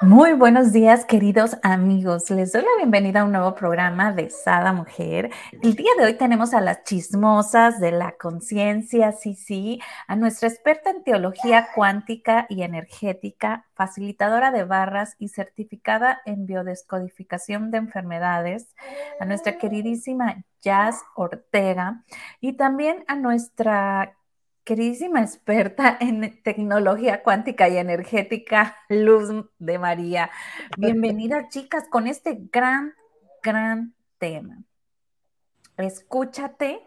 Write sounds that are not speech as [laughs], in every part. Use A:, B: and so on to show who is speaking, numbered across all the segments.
A: muy buenos días, queridos amigos. Les doy la bienvenida a un nuevo programa de Sada Mujer. El día de hoy tenemos a las chismosas de la conciencia, sí, sí, a nuestra experta en teología cuántica y energética, facilitadora de barras y certificada en biodescodificación de enfermedades, a nuestra queridísima Jazz Ortega y también a nuestra queridísima experta en tecnología cuántica y energética, [laughs] Luz de María. Bienvenida, chicas, con este gran, gran tema. Escúchate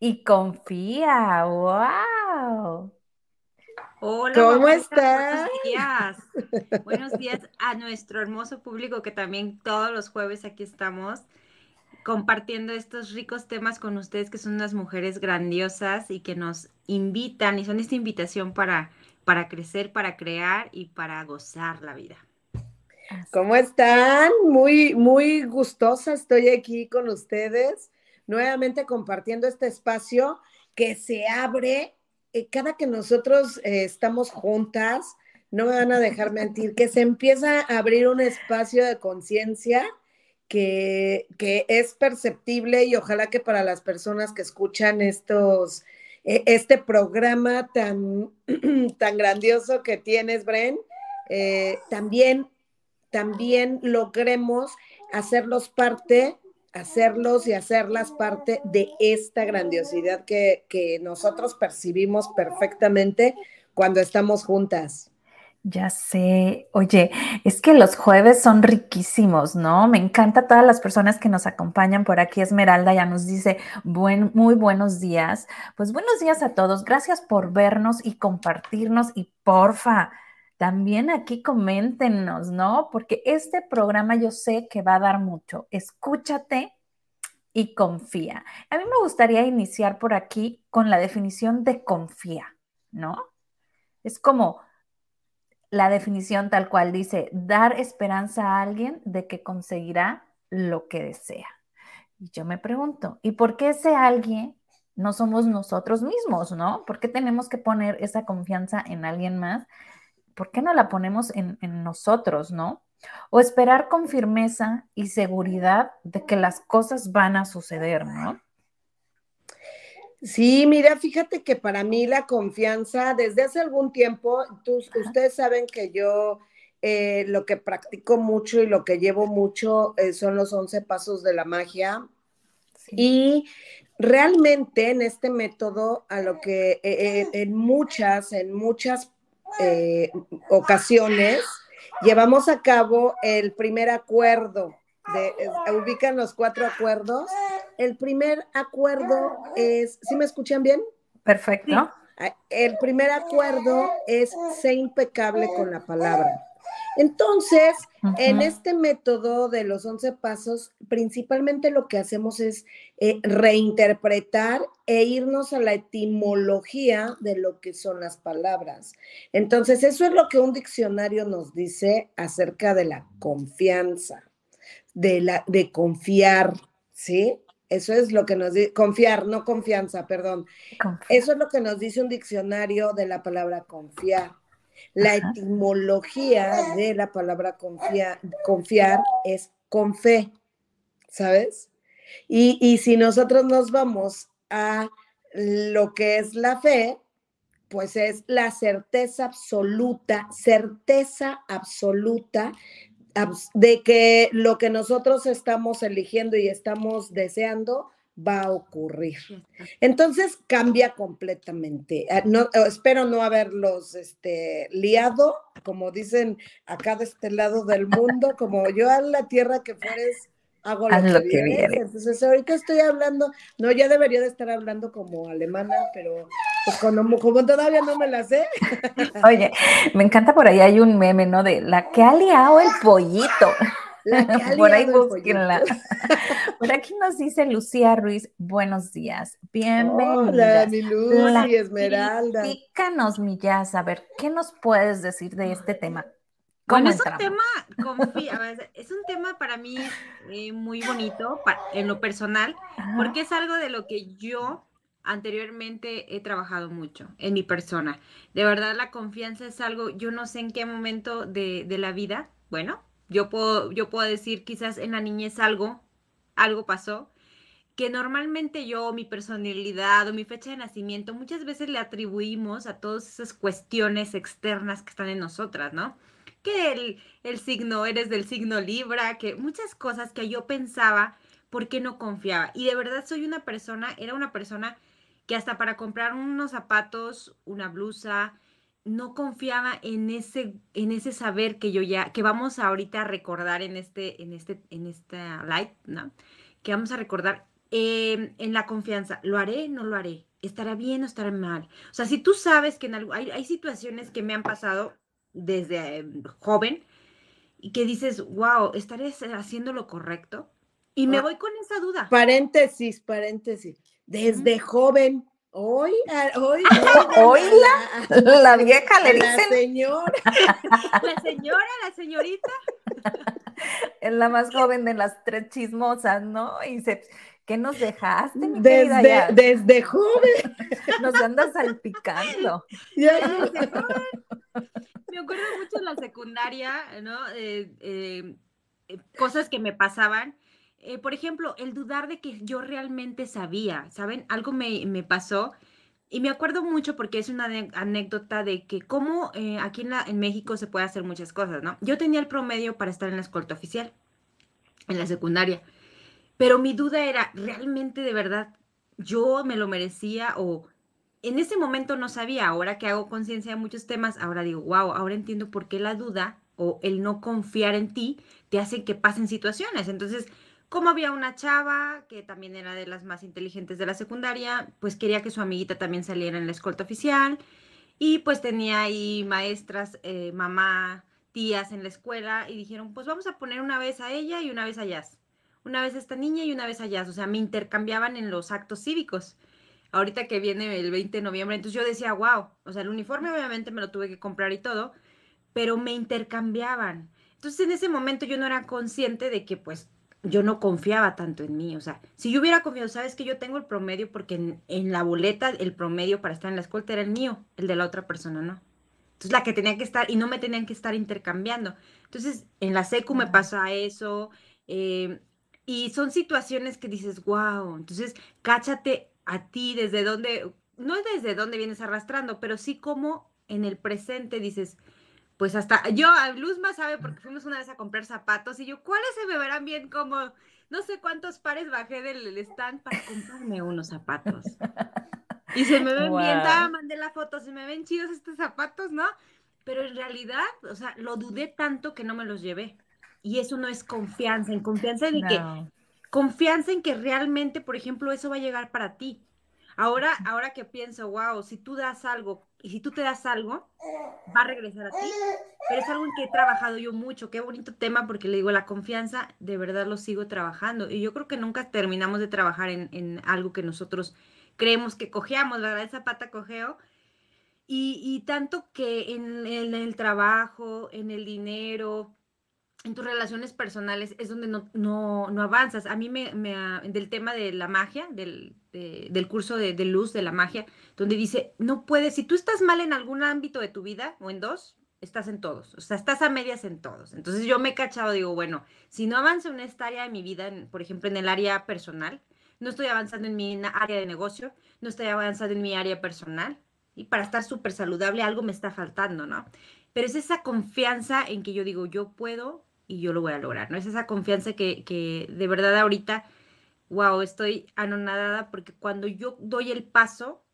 A: y confía. ¡Wow!
B: Hola, ¿cómo estás? Buenos días. [laughs] Buenos días a nuestro hermoso público que también todos los jueves aquí estamos compartiendo estos ricos temas con ustedes, que son unas mujeres grandiosas y que nos invitan y son esta invitación para, para crecer, para crear y para gozar la vida.
C: ¿Cómo están? Muy, muy gustosa estoy aquí con ustedes, nuevamente compartiendo este espacio que se abre eh, cada que nosotros eh, estamos juntas, no me van a dejar mentir, que se empieza a abrir un espacio de conciencia que, es perceptible y ojalá que para las personas que escuchan estos, e, este programa tan, [clears throat] tan grandioso que tienes, Bren, eh, también, también logremos hacerlos parte, hacerlos y hacerlas parte de esta grandiosidad que, que nosotros percibimos perfectamente cuando estamos juntas.
A: Ya sé. Oye, es que los jueves son riquísimos, ¿no? Me encanta todas las personas que nos acompañan por aquí. Esmeralda ya nos dice buen, muy buenos días. Pues buenos días a todos. Gracias por vernos y compartirnos y porfa, también aquí coméntenos, ¿no? Porque este programa yo sé que va a dar mucho. Escúchate y confía. A mí me gustaría iniciar por aquí con la definición de confía, ¿no? Es como la definición tal cual dice, dar esperanza a alguien de que conseguirá lo que desea. Y yo me pregunto, ¿y por qué ese alguien no somos nosotros mismos, no? ¿Por qué tenemos que poner esa confianza en alguien más? ¿Por qué no la ponemos en, nosotros, no? O esperar con firmeza y seguridad de que las cosas van a suceder, ¿no?
C: Sí, mira, fíjate que para mí la confianza, desde hace algún tiempo, ustedes saben que yo eh, lo que practico mucho y lo que llevo mucho eh, son los 11 pasos de la magia. Y realmente en este método, a lo que eh, en muchas, en muchas ocasiones, llevamos a cabo el primer acuerdo ubican los cuatro acuerdos. El primer acuerdo es, ¿sí me escuchan bien?
A: Perfecto.
C: El primer acuerdo es ser impecable con la palabra. Entonces, en este método de los 11 pasos, principalmente lo que hacemos es eh, reinterpretar e irnos a la etimología de lo que son las palabras. Entonces, eso es lo que un diccionario nos dice acerca de la confianza de, la, de confiar, ¿sí? Eso es lo que nos dice, confiar, no confianza, perdón. Eso es lo que nos dice un diccionario de la palabra confiar. La etimología de la palabra confiar es con fe, ¿sabes? Y, y si nosotros nos vamos a lo que es la fe, pues es la certeza absoluta, certeza absoluta de que lo que nosotros estamos eligiendo y estamos deseando va a ocurrir. Entonces cambia completamente. Ah, no, espero no haberlos este, liado, como dicen acá de este lado del mundo, [laughs] como yo a la tierra que fueres hago lo, que, vienes. Entonces ahorita estoy hablando, no, ya debería de estar hablando como alemana, pero Pues como, como todavía no me la sé.
A: Oye, me encanta por ahí hay un meme, ¿no? De la que ha liado el pollito. [laughs] Por ahí búsquenla. [laughs] Por aquí nos dice Lucía Ruiz, buenos días, bienvenida.
C: Hola, mi Lucy, Esmeralda.
A: Explícanos, mi Jazz, a ver, ¿qué nos puedes decir de este tema?
B: Bueno, es un tema, es un tema para mí eh, muy bonito en lo personal, porque es algo de lo que yo anteriormente he trabajado mucho en mi persona. De verdad, la confianza es algo, yo no sé en qué momento de, de la vida, bueno, yo puedo, yo puedo decir quizás en la niñez algo, algo pasó, que normalmente yo, mi personalidad o mi fecha de nacimiento, muchas veces le atribuimos a todas esas cuestiones externas que están en nosotras, ¿no? Que el, el signo, eres del signo Libra, que muchas cosas que yo pensaba, ¿por qué no confiaba? Y de verdad soy una persona, era una persona que hasta para comprar unos zapatos, una blusa, no confiaba en ese, en ese saber que yo ya, que vamos ahorita a recordar en este, en este, en esta live, ¿no? Que vamos a recordar em, en la confianza. ¿Lo haré? ¿No lo haré? ¿Estará bien o estará mal? O sea, si tú sabes que en algo, hay, hay situaciones que me han pasado desde em, joven y que dices, wow, ¿estaré haciendo lo correcto? Y me ah. voy con esa duda.
C: Paréntesis, paréntesis. Desde joven Hoy, hoy, [laughs]
A: hoy la, la, [laughs] vieja le dicen.
C: La señora. [laughs]
B: La señora, la señorita.
A: Es la más joven de las tres chismosas, ¿no? Y se, ¿qué nos dejaste, mi
C: desde, querida? Desde joven.
A: Nos andas salpicando.
B: Ya, Me acuerdo mucho en la secundaria, ¿no? Eh, eh, cosas que me pasaban eh, por ejemplo, el dudar de que yo realmente sabía, ¿saben? Algo me, pasó y me acuerdo mucho porque es una anécdota de que como eh, aquí en, en México se puede hacer muchas cosas, ¿no? Yo tenía el promedio para estar en la escolta oficial, en la secundaria, pero mi duda era, ¿realmente de verdad yo me lo merecía o en ese momento no sabía, ahora que hago conciencia de muchos temas, ahora digo, wow, ahora entiendo por qué la duda o el no confiar en ti te hace que pasen situaciones. Entonces, como había una chava que también era de las más inteligentes de la secundaria, pues quería que su amiguita también saliera en la escolta oficial y pues tenía ahí maestras, eh, mamá, tías en la escuela y dijeron, pues vamos a poner una vez a ella y una vez a Jazz. Una vez a esta niña y una vez a Jazz. O sea, me intercambiaban en los actos cívicos. Ahorita que viene el 20 de noviembre, entonces yo decía, wow, o sea, el uniforme obviamente me lo tuve que comprar y todo, pero me intercambiaban. Entonces en ese momento yo no era consciente de que pues yo no confiaba tanto en mí. O sea, si yo hubiera confiado, sabes que yo tengo el promedio porque en, la boleta el promedio para estar en la escolta era el mío, el de la otra persona no. Entonces la que tenía que estar y no me tenían que estar intercambiando. Entonces en la secu me pasa eso em, y son situaciones que dices, wow, entonces cáchate a ti desde dónde, no es desde dónde vienes arrastrando, pero sí como en el presente dices, pues hasta yo, Luzma sabe porque fuimos una vez a comprar zapatos y yo, ¿cuáles se me verán bien? Como no sé cuántos pares bajé del stand para comprarme unos zapatos. Y se me ven bien, mandé la foto, se me ven chidos estos zapatos, ¿no? Pero en realidad, o sea, lo dudé tanto que no me los llevé. Y eso no es confianza, en confianza en que, confianza en que realmente, por ejemplo, eso va a llegar para ti. Ahora, ahora que pienso, wow, si tú das algo y si tú te das algo, va a regresar a ti. Pero es algo en que he trabajado yo mucho. Qué bonito tema porque le digo, la confianza de verdad lo sigo trabajando. Y yo creo que nunca terminamos de trabajar en, algo que nosotros creemos que cojeamos, ¿verdad? Esa pata cojeo. Y, tanto que en, el trabajo, en el dinero, en tus relaciones personales es donde no, no, no avanzas. A mí me, me, del tema de la magia, del, del curso de, de, luz de la magia, donde dice, no puedes, si tú estás mal en algún ámbito de tu vida o en dos, estás en todos, o sea, estás a medias en todos. Entonces yo me he cachado, digo, bueno, si no avanzo en esta área de mi vida, por ejemplo, en el área personal, no estoy avanzando en mi área de negocio, no estoy avanzando en mi área personal, y para estar súper saludable algo me está faltando, ¿no? Pero es esa confianza en que yo digo, yo puedo y yo lo voy a lograr, ¿no? Es esa confianza que, que de verdad ahorita wow, estoy anonadada porque cuando yo doy el paso,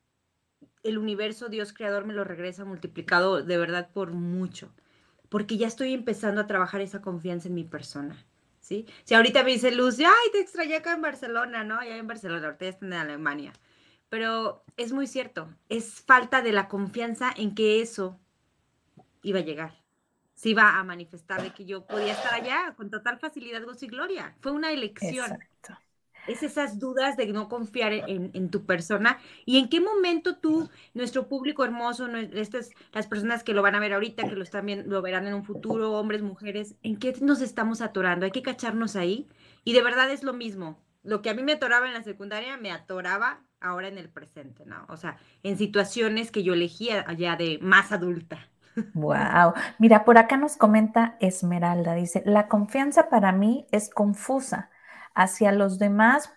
B: el universo, Dios creador, me lo regresa multiplicado de verdad por mucho, porque ya estoy empezando a trabajar esa confianza en mi persona. ¿Sí? Si ahorita me dice Luz, ay, te extrañé acá en Barcelona, ¿no? Ya en Barcelona, ahorita ya están en Alemania. pero es muy cierto, es falta de la confianza en que eso iba a llegar. Se iba a manifestar de que yo podía estar allá con total facilidad, gozo y gloria. Fue una elección. Exacto es esas dudas de no confiar en, tu persona y en qué momento tú, nuestro público hermoso, estas, las personas que lo van a ver ahorita, que lo, están lo verán en un futuro, hombres, mujeres, en qué nos estamos atorando, hay que cacharnos ahí y de verdad es lo mismo. Lo que a mí me atoraba en la secundaria, me atoraba ahora en el presente, ¿no? O sea, en situaciones que yo elegía allá de más adulta.
A: Wow. Mira, por acá nos comenta Esmeralda, dice, la confianza para mí es confusa hacia los demás,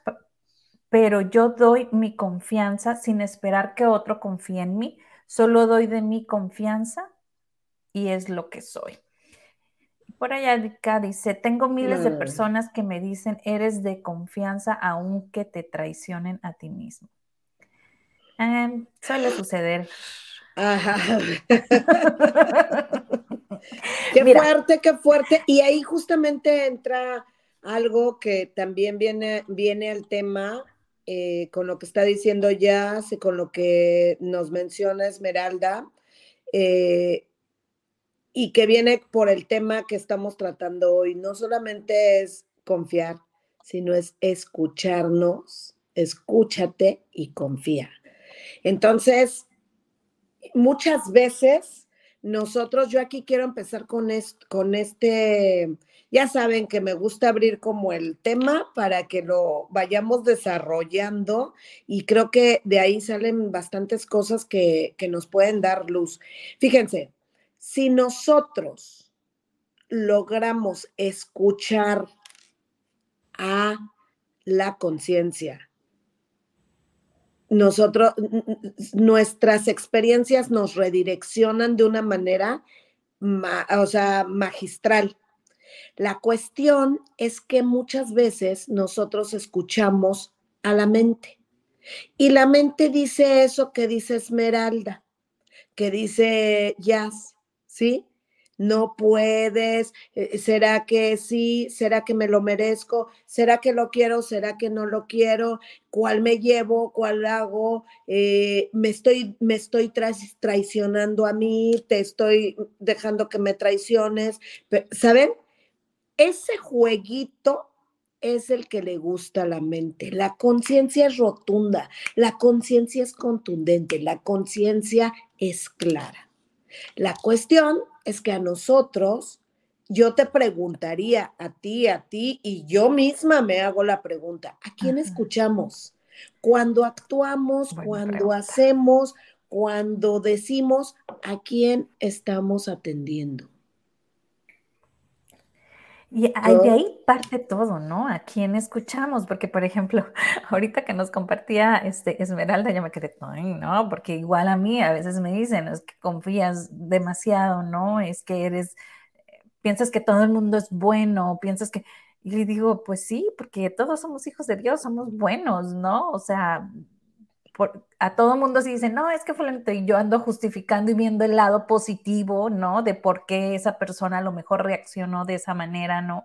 A: pero yo doy mi confianza sin esperar que otro confíe en mí. Solo doy de mi confianza y es lo que soy. Por allá dice, tengo miles de mm. personas que me dicen, eres de confianza aunque te traicionen a ti mismo. Em, suele suceder. [laughs]
C: qué fuerte, qué fuerte. Y ahí justamente entra algo que también viene, viene al tema eh, con lo que está diciendo Jazz y con lo que nos menciona Esmeralda, eh, y que viene por el tema que estamos tratando hoy. No solamente es confiar, sino es escucharnos, escúchate y confía. Entonces, muchas veces nosotros, yo aquí quiero empezar con, con este ya saben que me gusta abrir como el tema para que lo vayamos desarrollando y creo que de ahí salen bastantes cosas que, nos pueden dar luz. Fíjense, si nosotros logramos escuchar a la conciencia, nosotros, nuestras experiencias nos redireccionan de una manera, o sea, magistral. La cuestión es que muchas veces nosotros escuchamos a la mente y la mente dice eso que dice Esmeralda, que dice Jazz, ¿sí? No puedes, eh, ¿será que sí? ¿Será que me lo merezco? ¿Será que lo quiero? ¿Será que no lo quiero? ¿Cuál me llevo? ¿Cuál hago? Eh, me estoy, me estoy traicionando a mí, te estoy dejando que me traiciones. ¿Saben? Ese jueguito es el que le gusta a la mente. La conciencia es rotunda, la conciencia es contundente, la conciencia es clara. La cuestión es que a nosotros, yo te preguntaría a ti, a ti, y yo misma me hago la pregunta, ¿a quién escuchamos? Cuando actuamos, cuando hacemos, cuando decimos, ¿a quién estamos atendiendo?
A: Y de ahí parte todo, ¿no? A quién escuchamos, porque por ejemplo, [laughs] ahorita que nos compartía este Esmeralda, yo me quedé, no, porque igual a mí a veces me dicen, es que confías demasiado, ¿no? Es que eres, piensas que todo el mundo es bueno, piensas que, y le digo, pues sí, porque todos somos hijos de Dios, somos buenos, ¿no? O sea, a todo mundo se dice, no, es que fulanito, y yo ando justificando y viendo el lado positivo, ¿no? De por qué esa persona a lo mejor reaccionó de esa manera, ¿no?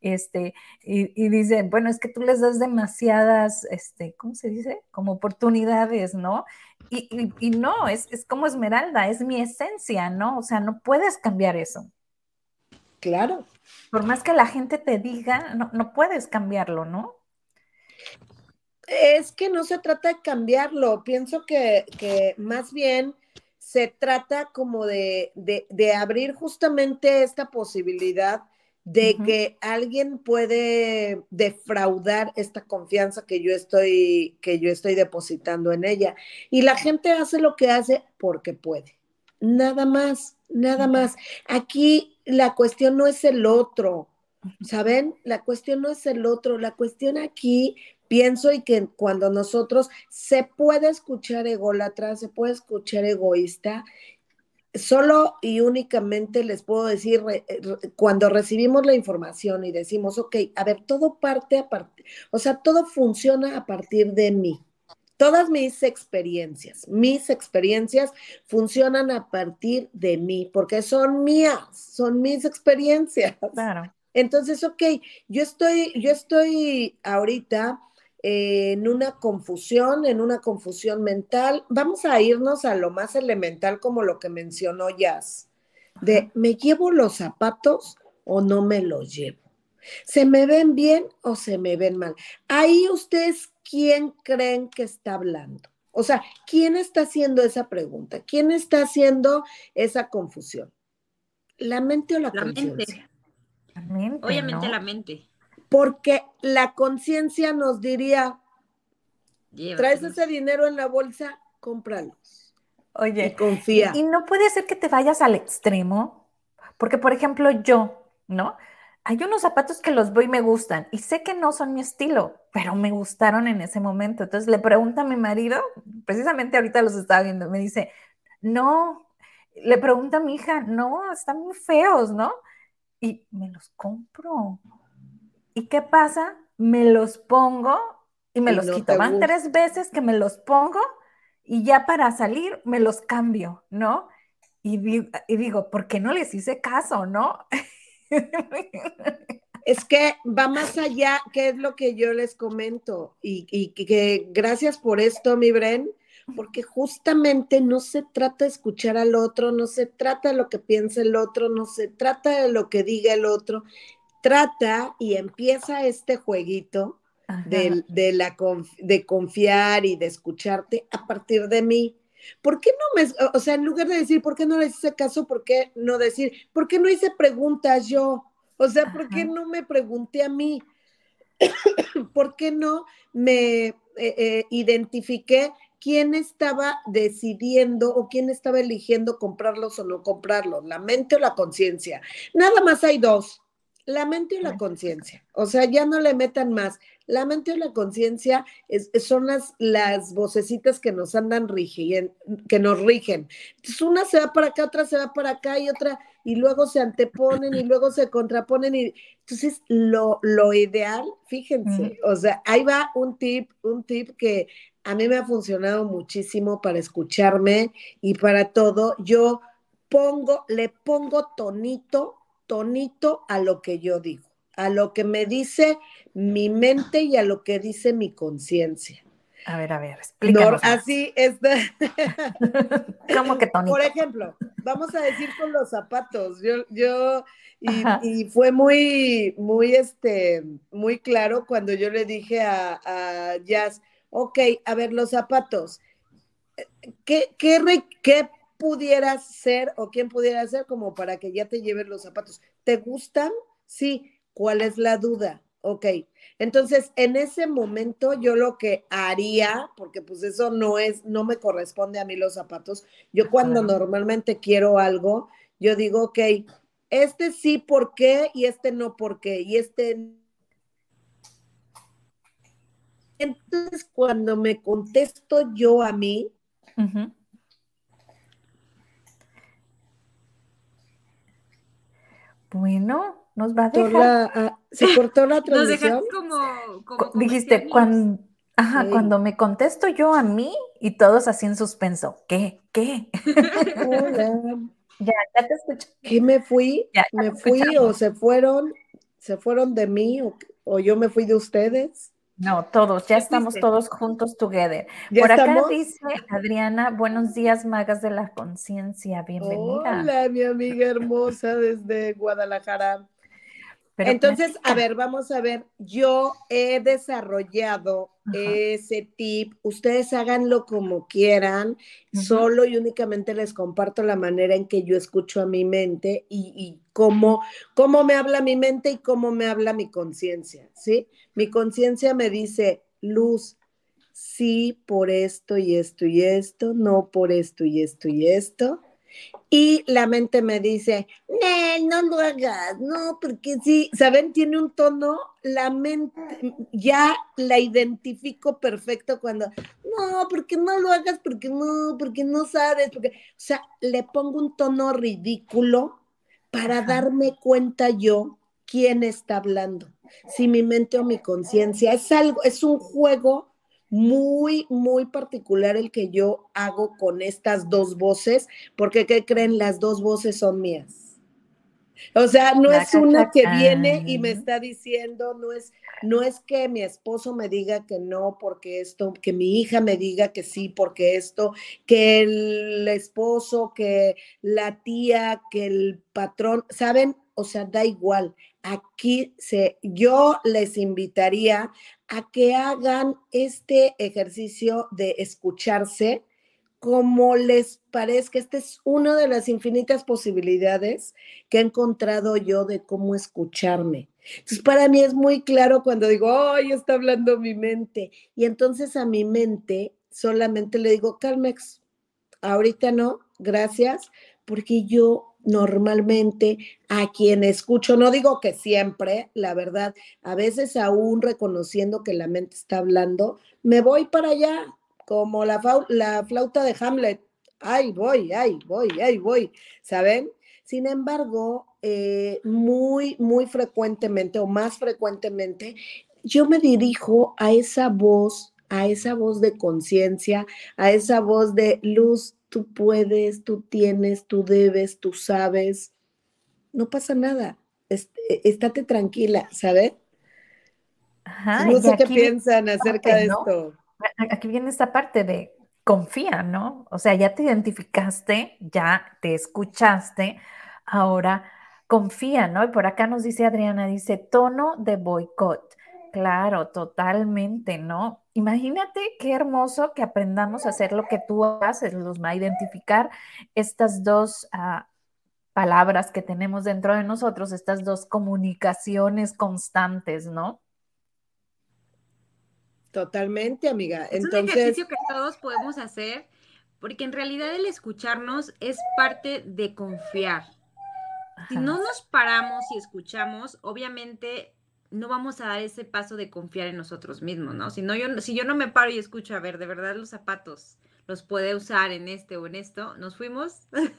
A: Este, y, y dice, bueno, es que tú les das demasiadas, este, ¿cómo se dice? Como oportunidades, ¿no? Y, y, no, es, es como Esmeralda, es mi esencia, ¿no? O sea, no puedes cambiar eso.
C: Claro.
A: Por más que la gente te diga, no, no puedes cambiarlo, ¿no?
C: Es que no se trata de cambiarlo, pienso que, más bien se trata como de, abrir justamente esta posibilidad de que alguien puede defraudar esta confianza que yo estoy que yo estoy depositando en ella y la gente hace lo que hace porque puede. Nada más, nada más. Aquí la cuestión no es el otro, ¿saben? La cuestión no es el otro, la cuestión aquí pienso y que cuando nosotros se puede escuchar ególatra, se puede escuchar egoísta, solo y únicamente les puedo decir, cuando recibimos la información y decimos, ok, a ver, todo parte a partir, o sea, todo funciona a partir de mí. Todas mis experiencias, mis experiencias funcionan a partir de mí, porque son mías, son mis experiencias. Claro. Entonces, ok, yo estoy, yo estoy ahorita eh, en una confusión, en una confusión mental. Vamos a irnos a lo más elemental como lo que mencionó Jazz, de ¿me llevo los zapatos o no me los llevo? ¿Se me ven bien o se me ven mal? Ahí ustedes, ¿quién creen que está hablando? O sea, ¿quién está haciendo esa pregunta? ¿Quién está haciendo esa confusión? ¿La mente o la, conciencia?
B: Obviamente la mente.
C: Porque la conciencia nos diría, traes ese dinero en la bolsa, cómpralos.
A: Oye,
C: y confía.
A: Y no puede ser que te vayas al extremo, porque por ejemplo yo, ¿no? hay unos zapatos que los veo y me gustan y sé que no son mi estilo, pero me gustaron en ese momento. Entonces le pregunto a mi marido, precisamente ahorita los estaba viendo, me dice, no, le pregunta a mi hija, no, están muy feos, ¿no? Y me los compro. ¿Y qué pasa? Me los pongo y me los quito. Van tres veces que me los pongo y ya para salir me los cambio, ¿no? Y, y digo, ¿por qué no les hice caso, no? [laughs]
C: Es que va más allá, que es lo que yo les comento, y, que gracias por esto, mi Bren, porque justamente no se trata de escuchar al otro, no se trata de lo que piensa el otro, no se trata de lo que diga el otro, trata y empieza este jueguito de, de, la, de confiar y de escucharte a partir de mí. ¿Por qué no me, o sea, en lugar de decir, ¿por qué no le hice caso? ¿Por qué no decir, ¿por qué no hice preguntas yo? O sea, ¿por qué no me pregunté a mí? [coughs] ¿Por qué no me eh, eh, identifiqué quién estaba decidiendo o quién estaba eligiendo comprarlos o no comprarlos? ¿La mente o la conciencia? Nada más hay dos, la mente o la conciencia. O sea, ya no le metan más. La mente o la conciencia son las, las vocecitas que nos andan rigiendo, que nos rigen. Entonces, una se va para acá, otra se va para acá y otra, y luego se anteponen y luego se contraponen. Y entonces, lo, lo ideal, fíjense, o sea, ahí va un tip, un tip que a mí me ha funcionado muchísimo para escucharme y para todo. Yo pongo, le pongo tonito, tonito a lo que yo digo a lo que me dice mi mente y a lo que dice mi conciencia.
A: A ver, a ver, explícanos.
C: así está. [laughs]
A: ¿Cómo que tonito?
C: Por ejemplo, vamos a decir con los zapatos. Yo, yo, y, fue muy, muy, este, muy claro cuando yo le dije a, a Jazz, ok, a ver, los zapatos, ¿qué, qué, qué pudieras ser o quién pudiera ser como para que ya te lleven los zapatos? ¿Te gustan? Sí. ¿Cuál es la duda? Ok, entonces en ese momento yo lo que haría, porque pues eso no es, no me corresponde a mí los zapatos, yo cuando normalmente quiero algo, yo digo, ok, este sí, ¿por qué? Y este no, ¿por qué? Y este... Entonces cuando me contesto yo a mí,
A: Bueno, nos va a dejar.
C: Se cortó la [laughs] transmisión.
B: como,
A: Dijiste, cuando, ajá, cuando me contesto yo a mí y todos así en suspenso. ¿Qué? ¿Qué? [laughs]
C: Hola.
A: ya, ya te escucho.
C: ¿Qué me fui? ¿Me fui o se fueron? ¿Se fueron de mí o yo me fui de ustedes?
A: No, todos, ya estamos todos juntos together. Por acá dice Adriana, buenos días, magas de la conciencia, bienvenida.
C: Hola, mi amiga hermosa desde Guadalajara. Entonces, a ver, vamos a ver, yo he desarrollado ese tip, ustedes háganlo como quieran, solo y únicamente les comparto la manera en que yo escucho a mi mente y, cómo, cómo me habla mi mente y cómo me habla mi conciencia, ¿sí? Mi conciencia me dice, Luz, sí por esto y esto y esto, no por esto y esto y esto y la mente me dice, no, no lo hagas, no, porque sí, ¿saben? Tiene un tono, la mente ya la identifico perfecto cuando, no, porque no lo hagas, porque no, porque no sabes, porque, o sea, le pongo un tono ridículo para darme cuenta yo quién está hablando, si mi mente o mi conciencia, es algo, es un juego muy, muy particular el que yo hago con estas dos voces, porque ¿qué creen? Las dos voces son mías. O sea, no es una que viene y me está diciendo, no es, no es que mi esposo me diga que no porque esto, que mi hija me diga que sí porque esto, que el esposo, que la tía, que el patrón, ¿saben? O sea, da igual. Aquí se, yo les invitaría a que hagan este ejercicio de escucharse como les parezca. Esta es una de las infinitas posibilidades que he encontrado yo de cómo escucharme. Entonces, para mí es muy claro cuando digo, ¡ay, está hablando mi mente! Y entonces a mi mente solamente le digo, Calmex, ahorita no, gracias, porque yo normalmente a quien escucho, no digo que siempre, la verdad, a veces aún reconociendo que la mente está hablando, me voy para allá, como la, la flauta de Hamlet. Ay, voy, ay, voy, ay, voy, ¿saben? Sin embargo, eh, muy, muy frecuentemente o más frecuentemente, yo me dirijo a esa voz, a esa voz de conciencia, a esa voz de luz, tú puedes, tú tienes, tú debes, tú sabes. No pasa nada, estate tranquila, ¿sabes? no sé qué piensan acerca de esto
A: aquí viene esta parte de confía, ¿no? O sea, ya te identificaste, ya te escuchaste, ahora confía, ¿no? Y por acá nos dice Adriana, dice tono de boicot. Claro, totalmente, ¿no? Imagínate qué hermoso que aprendamos a hacer lo que tú haces, Luzma, a identificar estas dos ah, palabras que tenemos dentro de nosotros, estas dos comunicaciones constantes, ¿no?
C: Totalmente, amiga.
B: Es un ejercicio que todos podemos hacer, porque en realidad el escucharnos es parte de confiar. Si no nos paramos y escuchamos, obviamente no vamos a dar ese paso de confiar en nosotros mismos, ¿no? Si, no yo, si yo no me paro y escucho, a ver, de verdad los zapatos los puede usar en este o en esto, nos fuimos. [laughs]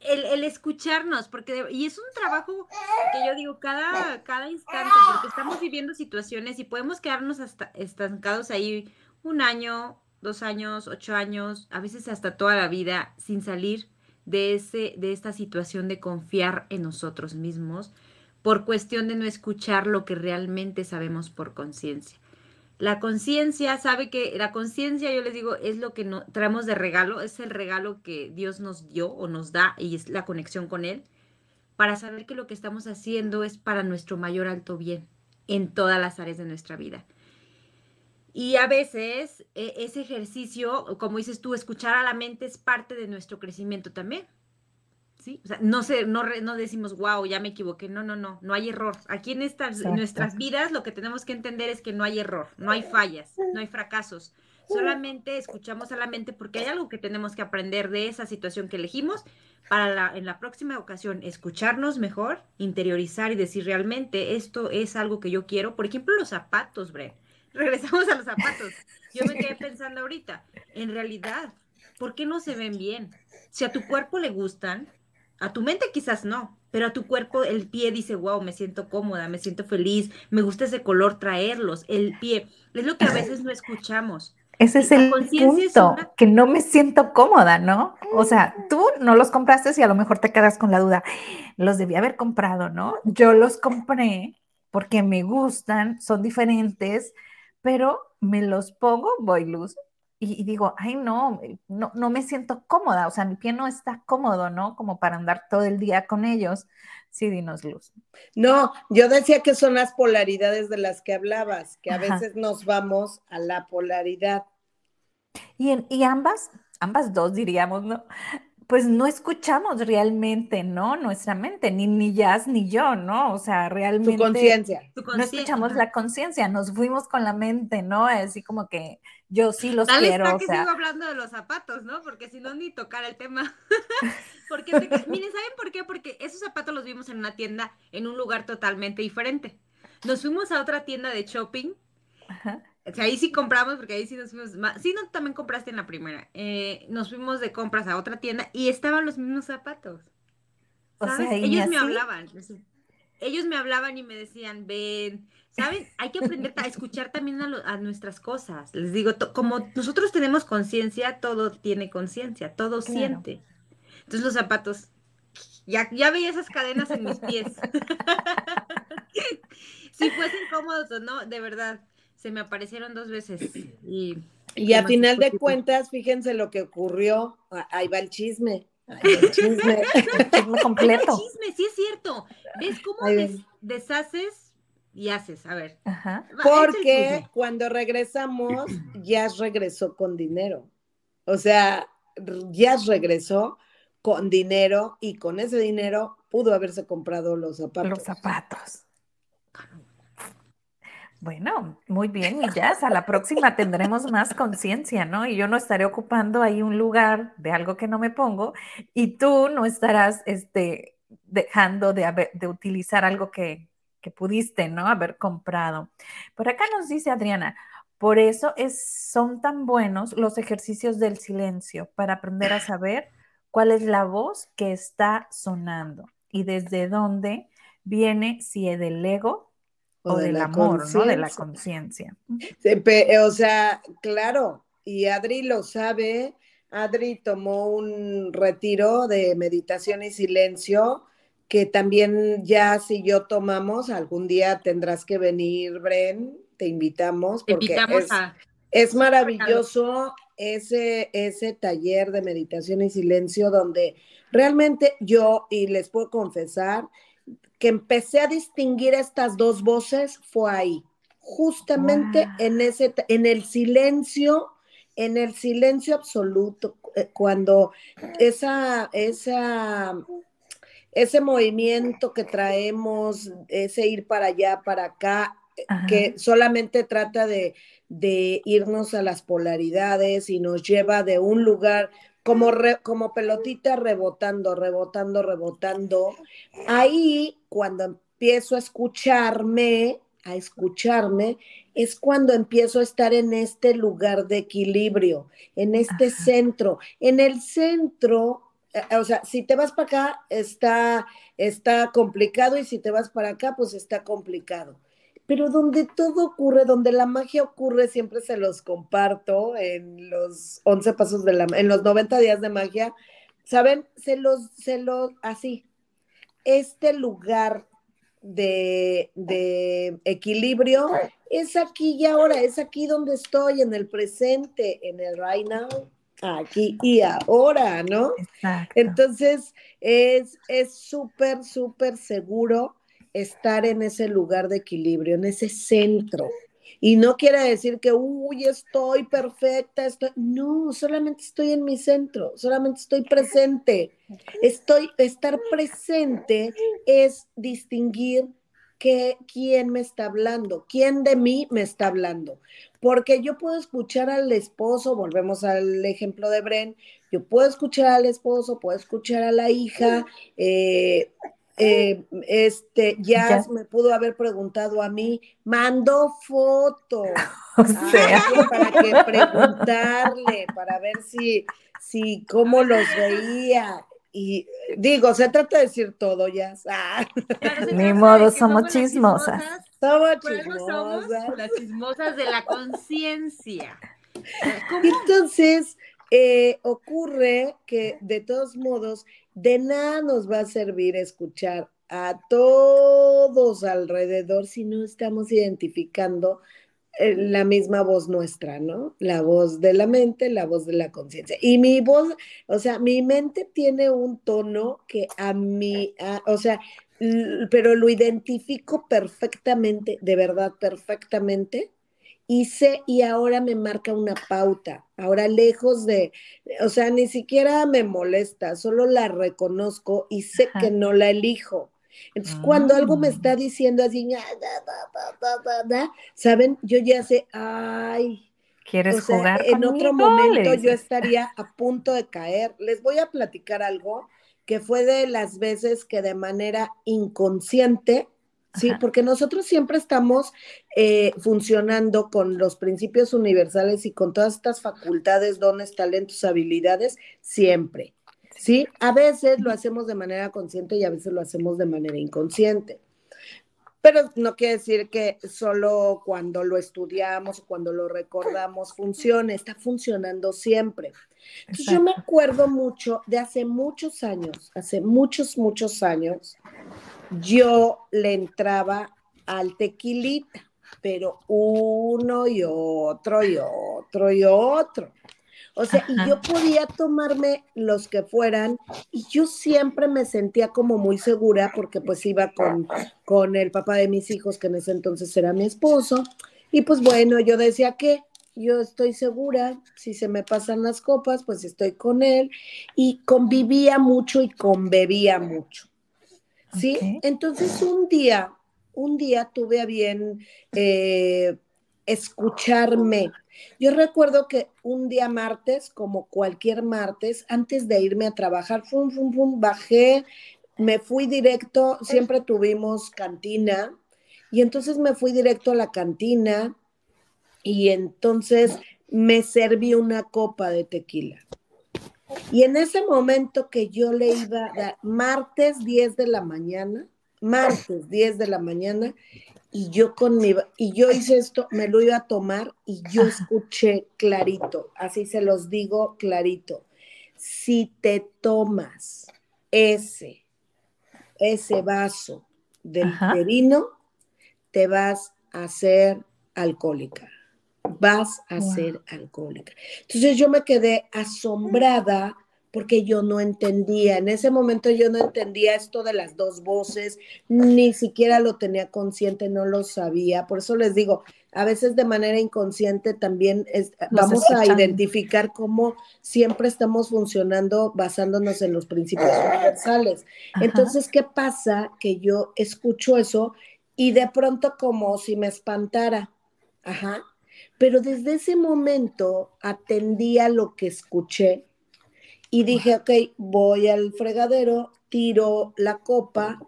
B: el, escucharnos, porque, y es un trabajo que yo digo cada, cada instante, porque estamos viviendo situaciones y podemos quedarnos hasta estancados ahí un año, dos años, ocho años, a veces hasta toda la vida, sin salir de, ese, de esta situación de confiar en nosotros mismos por cuestión de no escuchar lo que realmente sabemos por conciencia. La conciencia sabe que la conciencia, yo les digo, es lo que no, traemos de regalo, es el regalo que Dios nos dio o nos da y es la conexión con Él, para saber que lo que estamos haciendo es para nuestro mayor alto bien en todas las áreas de nuestra vida. Y a veces e, ese ejercicio, como dices tú, escuchar a la mente es parte de nuestro crecimiento también. ¿Sí? O sea, no, sé, no, no decimos, wow, ya me equivoqué. No, no, no, no hay error. Aquí en, estas, en nuestras vidas lo que tenemos que entender es que no hay error, no hay fallas, no hay fracasos. Solamente escuchamos a la mente porque hay algo que tenemos que aprender de esa situación que elegimos para la, en la próxima ocasión escucharnos mejor, interiorizar y decir realmente esto es algo que yo quiero. Por ejemplo, los zapatos, Bren. [laughs] Regresamos a los zapatos. Yo me quedé pensando ahorita, en realidad, ¿por qué no se ven bien? Si a tu cuerpo le gustan, a tu mente quizás no, pero a tu cuerpo el pie dice, wow, me siento cómoda, me siento feliz, me gusta ese color traerlos, el pie. Es lo que a veces no escuchamos.
A: Ese es el punto, que no me siento cómoda, ¿no? O sea, tú no los compraste y a lo mejor te quedas con la duda, los debí haber comprado, ¿no? Yo los compré porque me gustan, son diferentes, pero me los pongo, voy luz, y, digo, ay, no, no, no me siento cómoda, o sea, mi pie no está cómodo, ¿no? Como para andar todo el día con ellos. Sí, dinos luz.
C: No, yo decía que son las polaridades de las que hablabas, que a veces nos vamos a la polaridad.
A: Y, en, y ambas, ambas dos diríamos, ¿no? pues no escuchamos realmente, ¿no? Nuestra mente, ni, ni Jazz ni yo, ¿no? O sea, realmente.
C: Tu conciencia.
A: No escuchamos la conciencia, nos fuimos con la mente, ¿no? Así como que yo sí los quiero.
B: Está que sigo hablando de los zapatos, ¿no? Porque si no, ni tocar el tema. [laughs] Porque, miren, ¿saben por qué? Porque esos zapatos los vimos en una tienda en un lugar totalmente diferente. Nos fuimos a otra tienda de shopping. Ajá ahí sí compramos, porque ahí sí nos fuimos más. Sí, no, también compraste en la primera. Eh, nos fuimos de compras a otra tienda y estaban los mismos zapatos. ¿Sabes? Ellos me hablaban. Ellos me hablaban y me decían, ven, ¿saben? Hay que aprender a escuchar también a, nuestras cosas. Les digo, como nosotros tenemos conciencia, todo tiene conciencia, todo siente. Entonces los zapatos Ya, ya veía esas cadenas en mis pies. [laughs] si fuesen cómodos o no, de verdad, se me aparecieron dos veces. Y,
C: y a final de cuentas, fíjense lo que ocurrió. Ahí va el chisme. El [laughs] chisme. [laughs]
B: completo. El chisme, sí es cierto. ¿Ves cómo deshaces y haces? A ver.
C: Porque cuando regresamos, Jazz regresó con dinero. O sea, Jazz regresó con dinero y con ese dinero pudo haberse comprado los zapatos.
A: Los zapatos. Bueno, muy bien, y ya a la próxima tendremos más conciencia, ¿no? Y yo no estaré ocupando ahí un lugar de algo que no me pongo y tú no estarás este, dejando de, de utilizar algo que, que pudiste, ¿no? Haber comprado. Por acá nos dice Adriana, por eso es, son tan buenos los ejercicios del silencio para aprender a saber cuál es la voz que está sonando y desde dónde viene, si es del ego o, del amor, ¿no? De la conciencia.
C: O sea, claro, y Adri lo sabe, Adri tomó un retiro de meditación y silencio que también ya si yo tomamos, algún día tendrás que venir, Bren, te invitamos. Porque es, es maravilloso ese, ese taller de meditación y silencio donde realmente yo, y les puedo confesar, que empecé a distinguir estas dos voces fue ahí, justamente en ese, en el silencio, en el silencio absoluto, eh, cuando esa, esa, ese movimiento que traemos, ese ir para allá, para acá, eh, que solamente trata de de irnos a las polaridades y nos lleva de un lugar como, como pelotita rebotando, rebotando, rebotando. Ahí, cuando empiezo a escucharme, a escucharme, es cuando empiezo a estar en este lugar de equilibrio, en este centro. En el centro, eh, o sea, si te vas para acá, está, está complicado y si te vas para acá, pues está complicado pero donde todo ocurre, donde la magia ocurre, siempre se los comparto en los 11 pasos de la, en los 90 días de magia, ¿saben? Se los, se los, así, este lugar de, de equilibrio es aquí y ahora, es aquí donde estoy, en el presente, en el right now, aquí y ahora, ¿no? Exacto. Entonces, es súper, súper seguro estar en ese lugar de equilibrio, en ese centro. Y no quiere decir que, uy, estoy perfecta, estoy... No, solamente estoy en mi centro, solamente estoy presente. Estoy, estar presente es distinguir que, quién me está hablando, quién de mí me está hablando. Porque yo puedo escuchar al esposo, volvemos al ejemplo de Bren, yo puedo escuchar al esposo, puedo escuchar a la hija, eh, eh, este, ya me pudo haber preguntado a mí, mandó foto [laughs] para que preguntarle, para ver si, si cómo los veía. Y digo, se trata de decir todo, ya. Ah.
A: Ni modo, somos chismosas.
B: Somos chismosas. las chismosas de la conciencia.
C: Entonces, eh, ocurre que de todos modos de nada nos va a servir escuchar a todos alrededor si no estamos identificando eh, la misma voz nuestra, ¿no? La voz de la mente, la voz de la conciencia. Y mi voz, o sea, mi mente tiene un tono que a mí, o sea, pero lo identifico perfectamente, de verdad, perfectamente, y sé y ahora me marca una pauta. Ahora lejos de, o sea, ni siquiera me molesta, solo la reconozco y sé que no la elijo. Entonces, cuando algo me está ah. diciendo así, ¿saben? Yo ya sé, ay.
A: ¿Quieres jugar?
C: En otro momento yo estaría a punto de caer. Les voy a platicar algo que fue de las veces que de manera inconsciente Sí, porque nosotros siempre estamos eh, funcionando con los principios universales y con todas estas facultades, dones, talentos, habilidades, siempre. Sí, a veces lo hacemos de manera consciente y a veces lo hacemos de manera inconsciente. pero no quiere decir que solo cuando lo estudiamos, cuando lo recordamos, funcione, está funcionando siempre. yo me acuerdo mucho de hace muchos años, hace muchos, muchos años, yo le entraba al tequilita, pero uno y otro y otro y otro. O sea, y yo podía tomarme los que fueran y yo siempre me sentía como muy segura porque pues iba con, con el papá de mis hijos, que en ese entonces era mi esposo. Y pues bueno, yo decía que yo estoy segura, si se me pasan las copas, pues estoy con él. Y convivía mucho y conbebía mucho. ¿Sí? Entonces un día, un día tuve a bien eh, escucharme yo recuerdo que un día martes, como cualquier martes, antes de irme a trabajar, fum, fum, fum, bajé, me fui directo, siempre tuvimos cantina, y entonces me fui directo a la cantina y entonces me serví una copa de tequila. Y en ese momento que yo le iba a dar, martes 10 de la mañana, martes 10 de la mañana, y yo con mi, y yo hice esto, me lo iba a tomar y yo escuché clarito, así se los digo clarito. Si te tomas ese, ese vaso del vino, te vas a hacer alcohólica. Vas a ser alcohólica. Entonces yo me quedé asombrada porque yo no entendía, en ese momento yo no entendía esto de las dos voces, ni siquiera lo tenía consciente, no lo sabía, por eso les digo, a veces de manera inconsciente también vamos a identificar cómo siempre estamos funcionando basándonos en los principios universales. Entonces, ¿qué pasa? Que yo escucho eso y de pronto como si me espantara, ajá, pero desde ese momento atendía lo que escuché y dije, ok, voy al fregadero, tiro la copa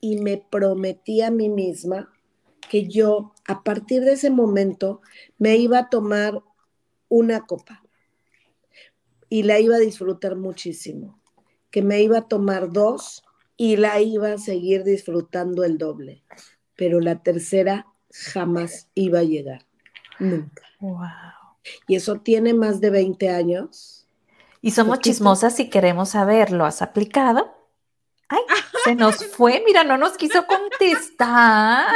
C: y me prometí a mí misma que yo a partir de ese momento me iba a tomar una copa y la iba a disfrutar muchísimo, que me iba a tomar dos y la iba a seguir disfrutando el doble, pero la tercera jamás iba a llegar, nunca. Wow. Y eso tiene más de 20 años
A: y somos chismosas y queremos saber, ¿lo has aplicado? Ay, se nos [laughs] fue, mira, no nos quiso contestar.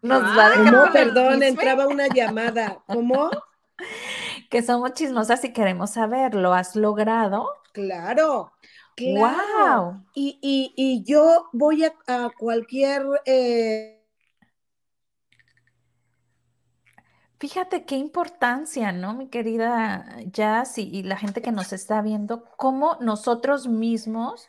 A: Nos va a
C: dejar no, perdón, entraba una llamada. ¿Cómo? [laughs]
A: Que somos chismosas y queremos saber, ¿lo has logrado?
C: Claro. Claro. Wow. Y, yo voy a, cualquier eh,
A: Fíjate qué importancia, ¿no, mi querida Jazz y, la gente que nos está viendo, cómo nosotros mismos,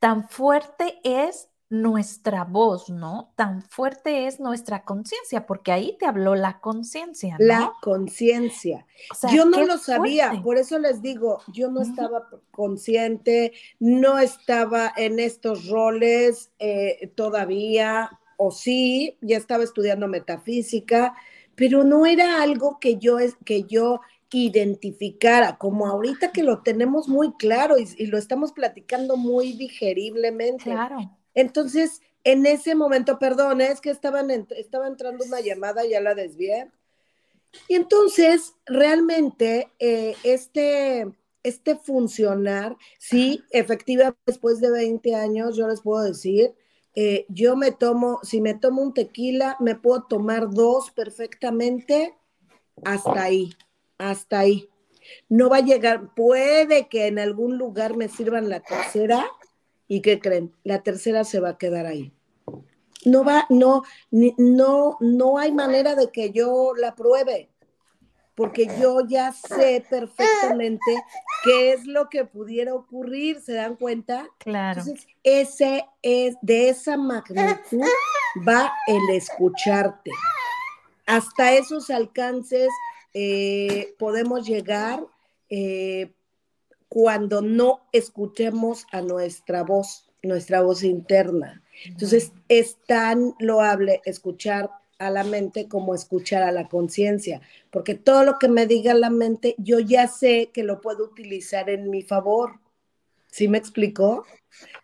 A: tan fuerte es nuestra voz, ¿no? Tan fuerte es nuestra conciencia, porque ahí te habló la conciencia. ¿no?
C: La conciencia. yo no lo sabía, por eso les digo, yo no estaba consciente, no estaba en estos roles eh, todavía, o sí, ya estaba estudiando metafísica, pero no era algo que yo, que yo identificara, como ahorita que lo tenemos muy claro y, lo estamos platicando muy digeriblemente. Claro. Entonces, en ese momento, perdón, es que estaban estaba entrando una llamada, ya la desvié. Y entonces, realmente, eh, este, este funcionar, sí, efectivamente, después de 20 años, yo les puedo decir eh, yo me tomo, si me tomo un tequila, me puedo tomar dos perfectamente hasta ahí, hasta ahí. No va a llegar, puede que en algún lugar me sirvan la tercera y ¿qué creen? La tercera se va a quedar ahí. No va, no, no, no hay manera de que yo la pruebe porque yo ya sé perfectamente qué es lo que pudiera ocurrir, ¿se dan cuenta?
A: Claro.
C: Entonces, ese es, de esa magnitud va el escucharte. Hasta esos alcances eh, podemos llegar eh, cuando no escuchemos a nuestra voz, nuestra voz interna. Entonces, es tan loable escuchar a la mente como escuchar a la conciencia, porque todo lo que me diga la mente, yo ya sé que lo puedo utilizar en mi favor. ¿Sí me explicó?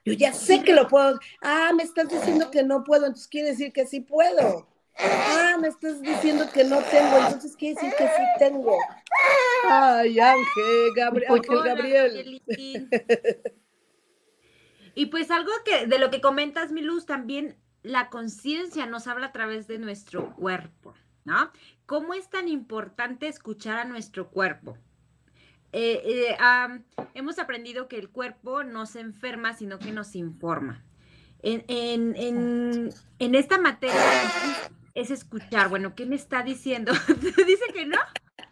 C: Yo ya sé que lo puedo. Ah, me estás diciendo que no puedo, entonces quiere decir que sí puedo. Ah, me estás diciendo que no tengo, entonces quiere decir que sí tengo. Ay, Ángel, Gabriel, Gabriel.
B: Y pues algo que de lo que comentas, mi luz, también la conciencia nos habla a través de nuestro cuerpo, ¿no? ¿Cómo es tan importante escuchar a nuestro cuerpo? Eh, eh, hemos aprendido que el cuerpo no se enferma, sino que nos informa. En, en, en, esta materia es escuchar, bueno, ¿qué me está diciendo? [laughs] ¿Dice que no?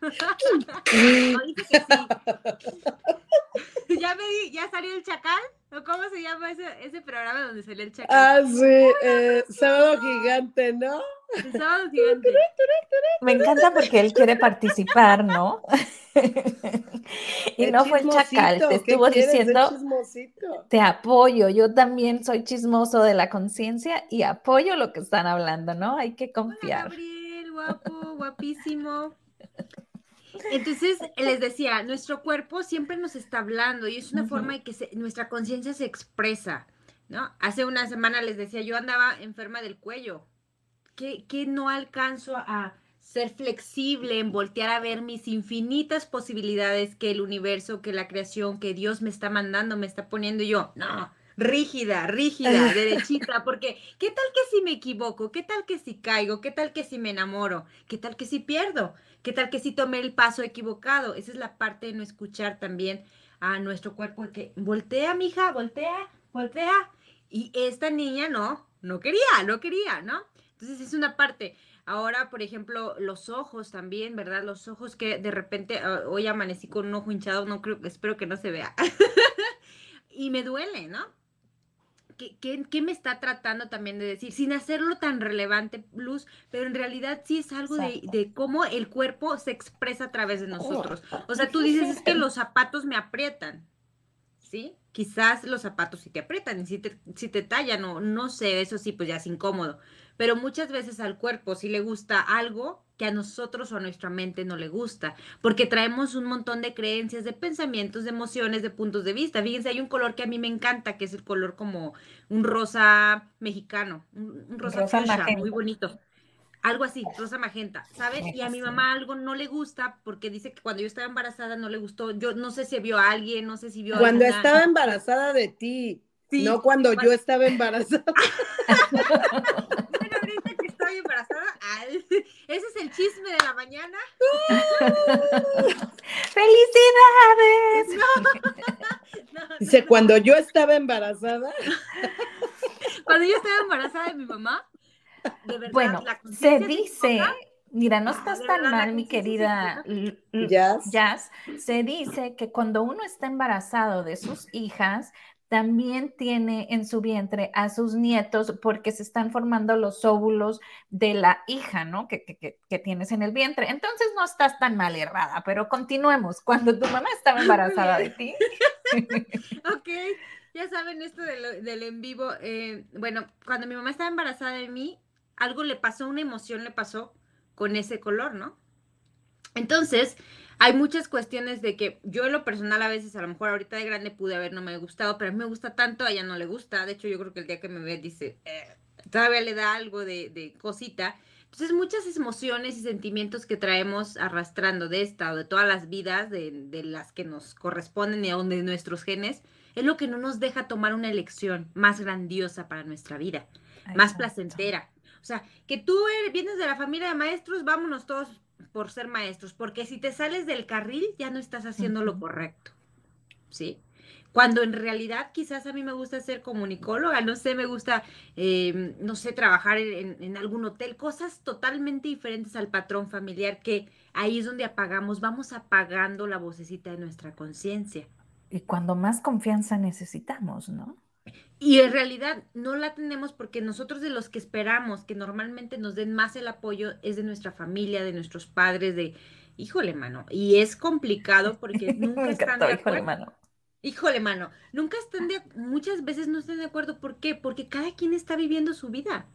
B: No [laughs] dice que sí. [laughs] ¿Ya, me, ¿Ya salió el chacal? cómo se llama ese, ese programa donde sale el chacal?
C: Ah, sí, eh, Sábado Gigante, ¿no?
B: sábado Gigante.
A: Me encanta porque él quiere participar, ¿no? [laughs] y no fue el chacal, te estuvo diciendo, te apoyo, yo también soy chismoso de la conciencia y apoyo lo que están hablando, ¿no? Hay que confiar.
B: Gabriel, guapo, guapísimo. Entonces, [laughs] les decía, nuestro cuerpo siempre nos está hablando y es una forma de que nuestra conciencia se expresa, ¿no? Hace una semana les decía, yo andaba enferma del cuello, que, que no alcanzo a ser flexible, en voltear a ver mis infinitas posibilidades que el universo, que la creación, que Dios me está mandando, me está poniendo y yo, no, rígida, rígida, [laughs] derechita, porque ¿qué tal que si me equivoco? ¿Qué tal que si caigo? ¿Qué tal que si me enamoro? ¿Qué tal que si pierdo? ¿Qué tal que si tomé el paso equivocado? Esa es la parte de no escuchar también a nuestro cuerpo, que voltea, mija, voltea, voltea. Y esta niña no, no quería, no quería, ¿no? Entonces es una parte. Ahora, por ejemplo, los ojos también, ¿verdad? Los ojos que de repente, ah, hoy amanecí con un ojo hinchado, no creo, espero que no se vea. [laughs] y me duele, ¿no? ¿Qué, me está tratando también de decir? Sin hacerlo tan relevante, Luz, pero en realidad sí es algo de, cómo el cuerpo se expresa a través de nosotros. O sea, tú dices, es que los zapatos me aprietan, ¿sí? Quizás los zapatos sí te aprietan y si te, si te tallan, no, no sé, eso sí, pues ya es incómodo. Pero muchas veces al cuerpo sí le gusta algo que a nosotros o a nuestra mente no le gusta, porque traemos un montón de creencias, de pensamientos, de emociones, de puntos de vista. Fíjense, hay un color que a mí me encanta, que es el color como un rosa mexicano, un, rosa, muy bonito. Algo así, rosa magenta, ¿saben? Y a mi mamá algo no le gusta porque dice que cuando yo estaba embarazada no le gustó. Yo no sé si vio a alguien, no sé si vio a [laughs]
C: Cuando estaba embarazada de ti, no cuando yo estaba embarazada.
B: Embarazada. [laughs] ese es el chisme de la mañana. [laughs]
A: ¡Felicidades! [laughs]
C: Dice, cuando yo estaba embarazada.
B: cuando yo estaba embarazada de mi mamá.
A: De verdad, bueno, se dice, mira, no estás ah, tan mal, mi querida Jazz. Jazz. Se dice que cuando uno está embarazado de sus hijas, también tiene en su vientre a sus nietos porque se están formando los óvulos de la hija, ¿no? Que, tienes en el vientre. Entonces no estás tan mal errada, pero continuemos. Cuando tu mamá estaba embarazada de ti. [laughs]
B: ok, ya saben esto del, en vivo. Eh, bueno, cuando mi mamá estaba embarazada de mí, algo le pasó, una emoción le pasó con ese color, ¿no? Entonces, hay muchas cuestiones de que yo en lo personal a veces, a lo mejor ahorita de grande pude haber no me gustado, pero a mí me gusta tanto, a ella no le gusta. De hecho, yo creo que el día que me ve dice, eh", todavía le da algo de, de, cosita. Entonces, muchas emociones y sentimientos que traemos arrastrando de esta o de todas las vidas, de, de las que nos corresponden y aún de nuestros genes, es lo que no nos deja tomar una elección más grandiosa para nuestra vida, más placentera. O sea, que tú vienes de la familia de maestros, vámonos todos por ser maestros, porque si te sales del carril ya no estás haciendo lo correcto, ¿sí? Cuando en realidad quizás a mí me gusta ser comunicóloga, no sé, me gusta, em, no sé, trabajar en, en, algún hotel, cosas totalmente diferentes al patrón familiar que ahí es donde apagamos, vamos apagando la vocecita de nuestra conciencia.
A: Y cuando más confianza necesitamos, ¿no?
B: Y en realidad no la tenemos porque nosotros de los que esperamos que normalmente nos den más el apoyo es de nuestra familia, de nuestros padres, de, híjole, mano. Y es complicado porque [laughs] nunca están de acuerdo. Híjole, mano. Híjole, mano. Nunca están de muchas veces no están de acuerdo. ¿Por qué? Porque cada quien está viviendo su vida.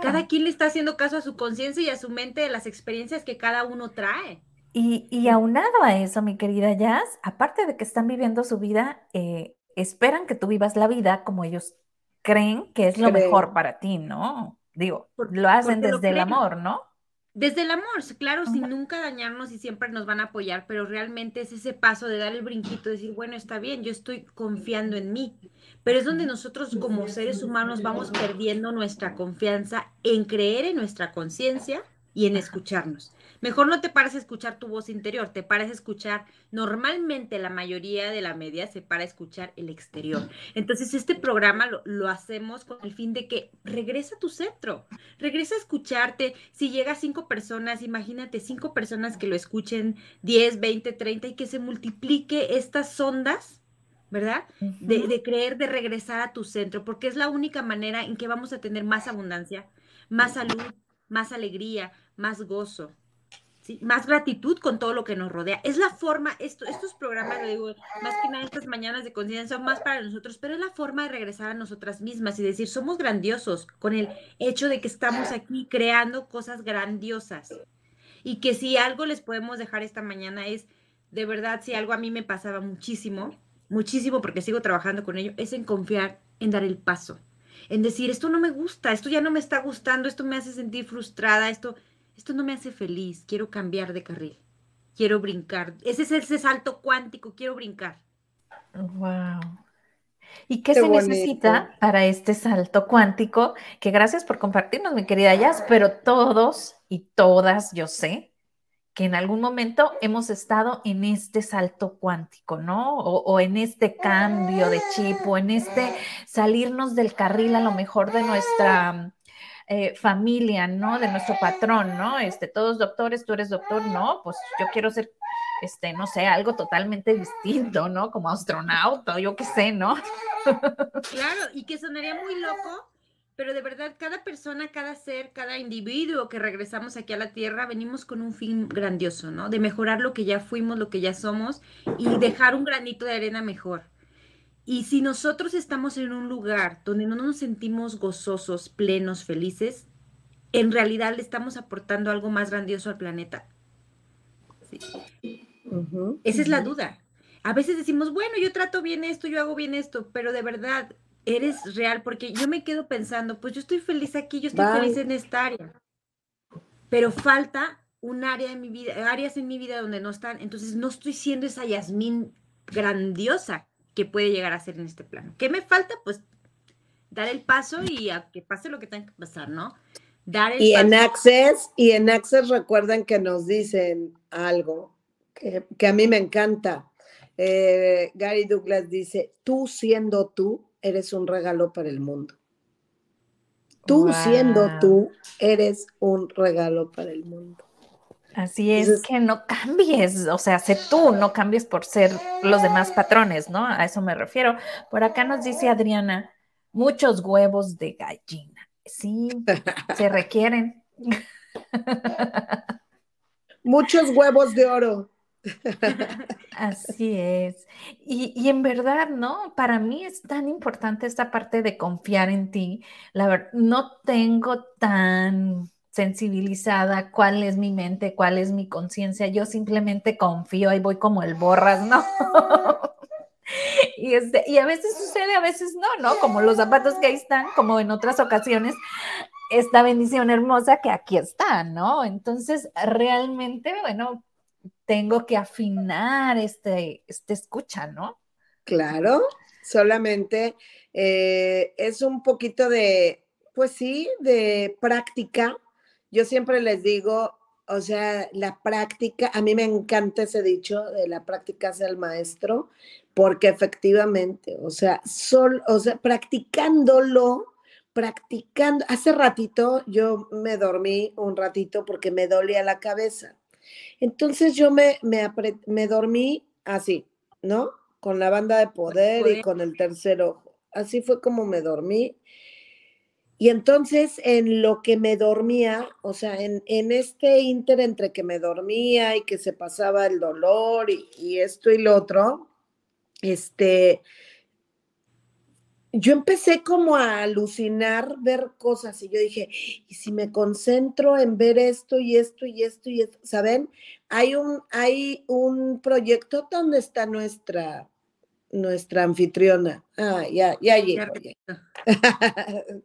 B: Cada quien le está haciendo caso a su conciencia y a su mente de las experiencias que cada uno trae.
A: Y, y aunado a eso, mi querida Jazz, aparte de que están viviendo su vida, eh, esperan que tú vivas la vida como ellos creen que es lo mejor para ti, ¿no? Digo, lo hacen desde el amor, ¿no?
B: Desde el amor, claro, sin nunca dañarnos y siempre nos van a apoyar, pero realmente es ese paso de dar el brinquito, decir, bueno, está bien, yo estoy confiando en mí. Pero es donde nosotros como seres humanos vamos perdiendo nuestra confianza en creer en nuestra conciencia y en escucharnos. Mejor no te pares a escuchar tu voz interior, te pares a escuchar, normalmente la mayoría de la media se para a escuchar el exterior. Entonces, este programa lo, hacemos con el fin de que regresa a tu centro, regresa a escucharte. Si llega cinco personas, imagínate cinco personas que lo escuchen, 10, 20, 30 y que se multiplique estas ondas ¿verdad? de, de, creer, de regresar a tu centro, porque es la única manera en que vamos a tener más abundancia, más salud, más alegría, más gozo más gratitud con todo lo que nos rodea. Es la forma, esto, estos programas, lo digo, más que nada estas mañanas de conciencia son más para nosotros, pero es la forma de regresar a nosotras mismas y decir, somos grandiosos con el hecho de que estamos aquí creando cosas grandiosas. Y que si algo les podemos dejar esta mañana es, de verdad, si algo a mí me pasaba muchísimo, muchísimo porque sigo trabajando con ello, es en confiar, en dar el paso, en decir, esto no me gusta, esto ya no me está gustando, esto me hace sentir frustrada, esto esto no me hace feliz, quiero cambiar de carril, quiero brincar. Ese es ese salto cuántico, quiero brincar.
A: Wow. ¿Y qué, se necesita para este salto cuántico? Que gracias por compartirnos, mi querida Jazz, pero todos y todas, yo sé, que en algún momento hemos estado en este salto cuántico, ¿no? O, o, en este cambio de chip, o en este salirnos del carril a lo mejor de nuestra eh, familia, ¿no? De nuestro patrón, ¿no? Este, todos doctores, tú eres doctor, no, pues yo quiero ser, este, no sé, algo totalmente distinto, ¿no? Como astronauta, yo qué sé, ¿no?
B: Claro, y que sonaría muy loco, pero de verdad, cada persona, cada ser, cada individuo que regresamos aquí a la Tierra, venimos con un fin grandioso, ¿no? De mejorar lo que ya fuimos, lo que ya somos y dejar un granito de arena mejor. Y si nosotros estamos en un lugar donde no nos sentimos gozosos, plenos, felices, en realidad le estamos aportando algo más grandioso al planeta. Esa es la duda. A veces decimos, bueno, yo trato bien esto, yo hago bien esto, pero de verdad, eres real, porque yo me quedo pensando, pues yo estoy feliz aquí, yo estoy feliz en esta área, pero falta un área en mi vida, áreas en mi vida donde no están, entonces no estoy siendo esa Yasmín grandiosa que puede llegar a ser en este plano. ¿Qué me falta? Pues dar el paso y a que pase lo que tenga que pasar, ¿no?
C: Dar el y en Access, y en Access recuerden que nos dicen algo que, a mí me encanta. Eh, Gary Douglas dice, tú siendo tú, eres un regalo para el mundo. Tú siendo tú, eres un regalo para el mundo.
A: Así es, que no cambies, o sea, sé tú, no cambies por ser los demás patrones, ¿no? A eso me refiero. Por acá nos dice Adriana, muchos huevos de gallina. Sí, se requieren. [laughs]
C: Muchos huevos de oro.
A: Así es. Y, y, en verdad, ¿no? Para mí es tan importante esta parte de confiar en ti. La verdad, no tengo tan sensibilizada, cuál es mi mente, cuál es mi conciencia, yo simplemente confío y voy como el borras, ¿no? [laughs] y, este, y a veces sucede, a veces no, ¿no? Como los zapatos que ahí están, como en otras ocasiones, esta bendición hermosa que aquí está, ¿no? Entonces, realmente, bueno, tengo que afinar este, este escucha, ¿no?
C: Claro, solamente eh, es un poquito de, pues sí, de práctica, yo siempre les digo, o sea, la práctica, a mí me encanta ese dicho de la práctica hace el maestro, porque efectivamente, o sea, sol, o sea, practicándolo, practicando, hace ratito yo me dormí un ratito porque me dolía la cabeza. Entonces yo me, me, me dormí así, ¿no? Con la banda de poder y con el tercer ojo. Así fue como me dormí y entonces en lo que me dormía, o sea, en, este inter entre que me dormía y que se pasaba el dolor y, esto y lo otro, este, yo empecé como a alucinar, ver cosas y yo dije, y si me concentro en ver esto y esto y esto y esto, ¿saben? Hay un, hay un proyecto donde está nuestra, nuestra anfitriona. Ah, ya, ya llegó. [laughs]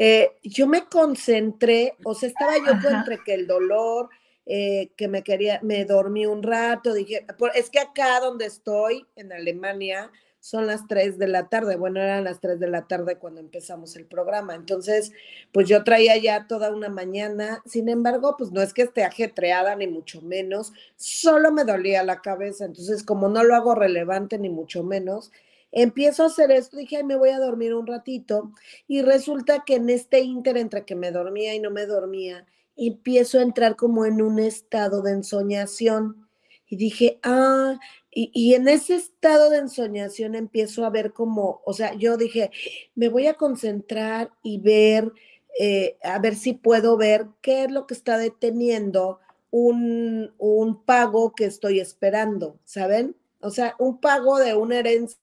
C: Eh, yo me concentré, o sea, estaba yo entre que el dolor, eh, que me quería, me dormí un rato, dije, es que acá donde estoy, en Alemania, son las 3 de la tarde. Bueno, eran las 3 de la tarde cuando empezamos el programa. Entonces, pues yo traía ya toda una mañana. Sin embargo, pues no es que esté ajetreada, ni mucho menos. Solo me dolía la cabeza. Entonces, como no lo hago relevante, ni mucho menos, empiezo a hacer esto. Dije, ay, me voy a dormir un ratito. Y resulta que en este inter entre que me dormía y no me dormía, empiezo a entrar como en un estado de ensoñación. Y dije, ah, y, en ese estado de ensoñación empiezo a ver como, o sea, yo dije, me voy a concentrar y ver, eh, a ver si puedo ver qué es lo que está deteniendo un, un pago que estoy esperando, ¿saben? O sea, un pago de una herencia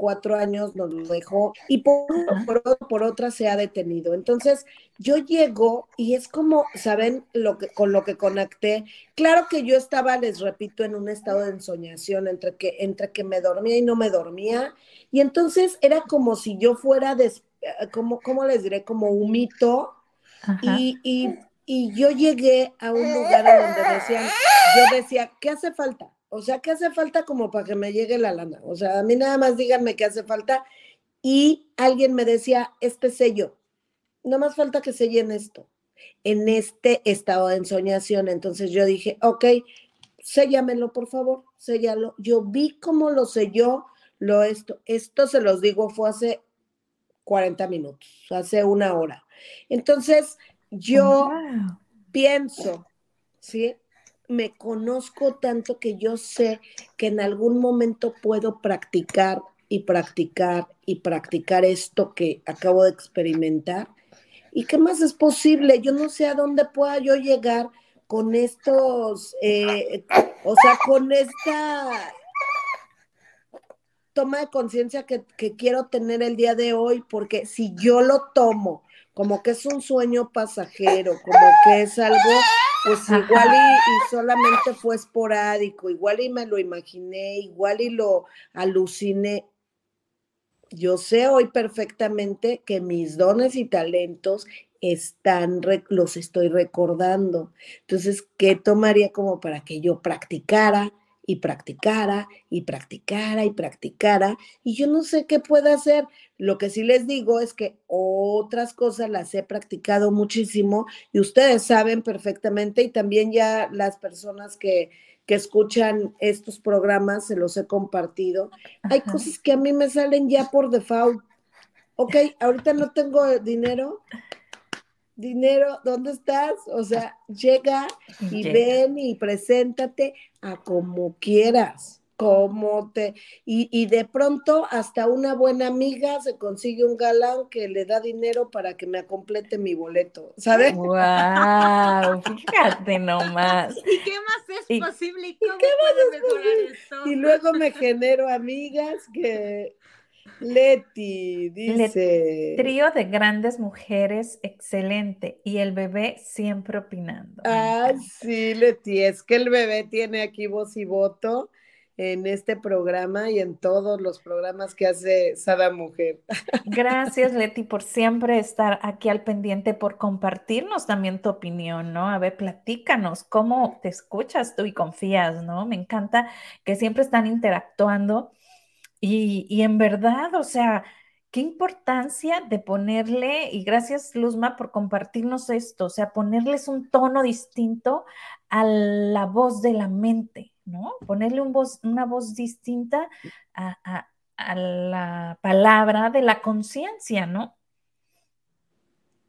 C: cuatro años nos lo dejó y por, por, otra se ha detenido. Entonces, yo llego y es como, ¿saben lo que, con lo que conecté? Claro que yo estaba, les repito, en un estado de ensoñación entre que, entre que me dormía y no me dormía. Y entonces era como si yo fuera, des, como, ¿cómo les diré? Como un mito. Y, y, y yo llegué a un lugar donde decían, yo decía, ¿qué hace falta? O sea, ¿qué hace falta como para que me llegue la lana? O sea, a mí nada más díganme qué hace falta. Y alguien me decía, este sello, no más falta que sellen esto, en este estado de ensoñación. Entonces yo dije, ok, séllamelo, por favor, séllalo. Yo vi cómo lo selló, lo esto. Esto se los digo, fue hace 40 minutos, hace una hora. Entonces, yo pienso, ¿sí? Me conozco tanto que yo sé que en algún momento puedo practicar y practicar y practicar esto que acabo de experimentar. ¿Y qué más es posible? Yo no sé a dónde pueda yo llegar con estos, eh, o sea, con esta toma de conciencia que, que quiero tener el día de hoy, porque si yo lo tomo como que es un sueño pasajero, como que es algo pues igual y, solamente fue esporádico, igual y me lo imaginé, igual y lo aluciné. Yo sé hoy perfectamente que mis dones y talentos están, los estoy recordando. Entonces, ¿qué tomaría como para que yo practicara y practicara y practicara y practicara? Y yo no sé qué pueda hacer. Lo que sí les digo es que otras cosas las he practicado muchísimo y ustedes saben perfectamente y también ya las personas que, escuchan estos programas se los he compartido. Hay cosas que a mí me salen ya por default. Ok, ahorita no tengo dinero. Dinero, ¿dónde estás? O sea, llega y ven y preséntate a como quieras cómo te... Y, de pronto hasta una buena amiga se consigue un galán que le da dinero para que me complete mi boleto, ¿sabes?
A: ¡Wow! [laughs] Fíjate nomás.
B: ¿Y qué más es posible? ¿Y cómo puede mejorar esto?
C: Y luego me genero amigas que... Leti dice.
A: trío de grandes mujeres, excelente. Y el bebé siempre opinando.
C: Ah, sí, Leti, es que el bebé tiene aquí voz y voto en este programa y en todos los programas que hace Sada Mujer. [laughs]
A: Gracias, Leti, por siempre estar aquí al pendiente, por compartirnos también tu opinión, ¿no? A ver, platícanos cómo te escuchas tú y confías, ¿no? Me encanta que siempre están interactuando y, en verdad, o sea, qué importancia de ponerle, y gracias Luzma por compartirnos esto, o sea, ponerles un tono distinto a la voz de la mente, ¿no? Ponerle un voz, una voz distinta a, la palabra de la conciencia, ¿no?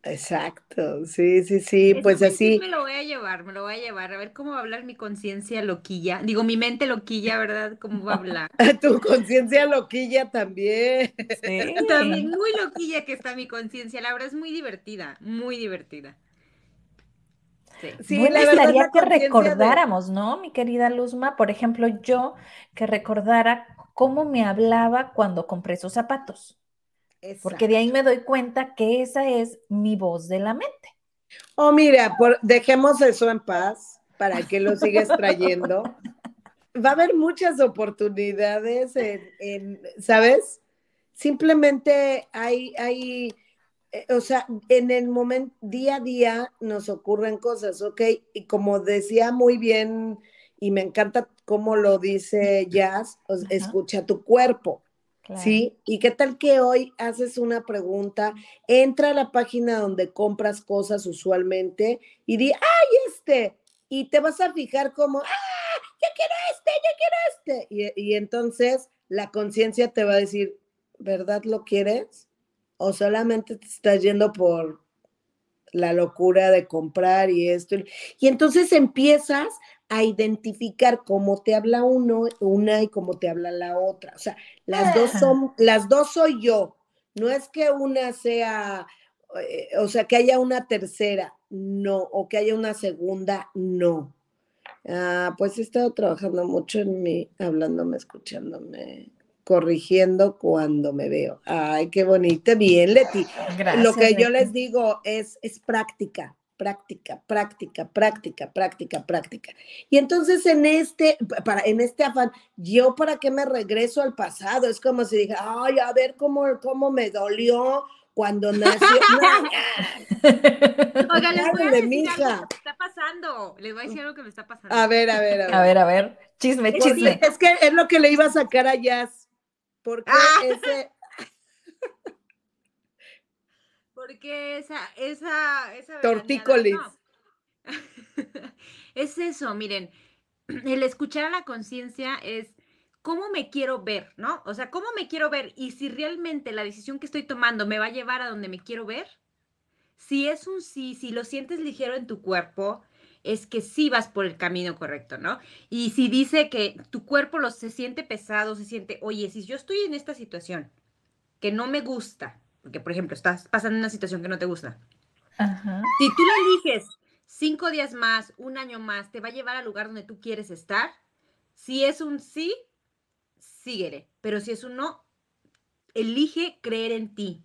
C: Exacto, sí, sí, sí, pues así.
B: me lo voy a llevar, me lo voy a llevar, a ver cómo va a hablar mi conciencia loquilla, digo, mi mente loquilla, ¿verdad? ¿Cómo va a hablar? [laughs]
C: tu conciencia loquilla también.
B: Sí. [laughs] También muy loquilla que está mi conciencia, la verdad es muy divertida, muy divertida.
A: Sí, bueno, estaría que recordáramos, ¿no, mi querida Luzma? Por ejemplo, yo que recordara cómo me hablaba cuando compré esos zapatos. Porque de ahí me doy cuenta que esa es mi voz de la mente.
C: Oh, mira, por, dejemos eso en paz para que lo sigas trayendo. va a haber muchas oportunidades en, ¿sabes? Simplemente hay, hay, eh, o sea, en el momento, día a día nos ocurren cosas, ¿ok? Y como decía muy bien, y me encanta cómo lo dice Jazz, escucha tu cuerpo. ¿Sí? ¿Y qué tal que hoy haces una pregunta? Entra a la página donde compras cosas usualmente y di, ¡ay, este! Y te vas a fijar como, ¡ah! Yo quiero este, yo quiero este. Y, y entonces la conciencia te va a decir, ¿verdad lo quieres? ¿O solamente te estás yendo por la locura de comprar y esto? Y entonces empiezas a identificar cómo te habla uno, una y cómo te habla la otra. O sea, las dos son, las dos soy yo. No es que una sea, eh, o sea, que haya una tercera, no, o que haya una segunda, no. Ah, pues he estado trabajando mucho en mí, hablándome, escuchándome, corrigiendo cuando me veo. Ay, qué bonita, bien, Leti. Lo que yo les digo es, es práctica práctica, práctica, práctica, práctica, práctica. Y entonces en este, para, en este afán, yo para qué me regreso al pasado, es como si dije, ay, a ver cómo, cómo me dolió cuando nació. [laughs]
B: Oiga, les voy a decir algo que está pasando. Les voy a decir algo que me está pasando.
C: A ver, a ver, a ver.
A: A ver, a ver. Chisme, chisme.
C: Es que es lo que le iba a sacar a Jazz. Porque ah. ese
B: porque esa, esa, esa
C: Tortícolis. [laughs]
B: es eso, miren, [clears throat] el escuchar a la conciencia es cómo me quiero ver, ¿no? O sea, cómo me quiero ver y si realmente la decisión que estoy tomando me va a llevar a donde me quiero ver. Si es un sí, si lo sientes ligero en tu cuerpo, es que sí vas por el camino correcto, ¿no? Y si dice que tu cuerpo lo, se siente pesado, se siente, oye, si yo estoy en esta situación que no me gusta, porque, por ejemplo, estás pasando una situación que no te gusta. Si tú le eliges cinco días más, un año más, te va a llevar al lugar donde tú quieres estar. Si es un sí, síguele. Pero si es un no, elige creer en ti.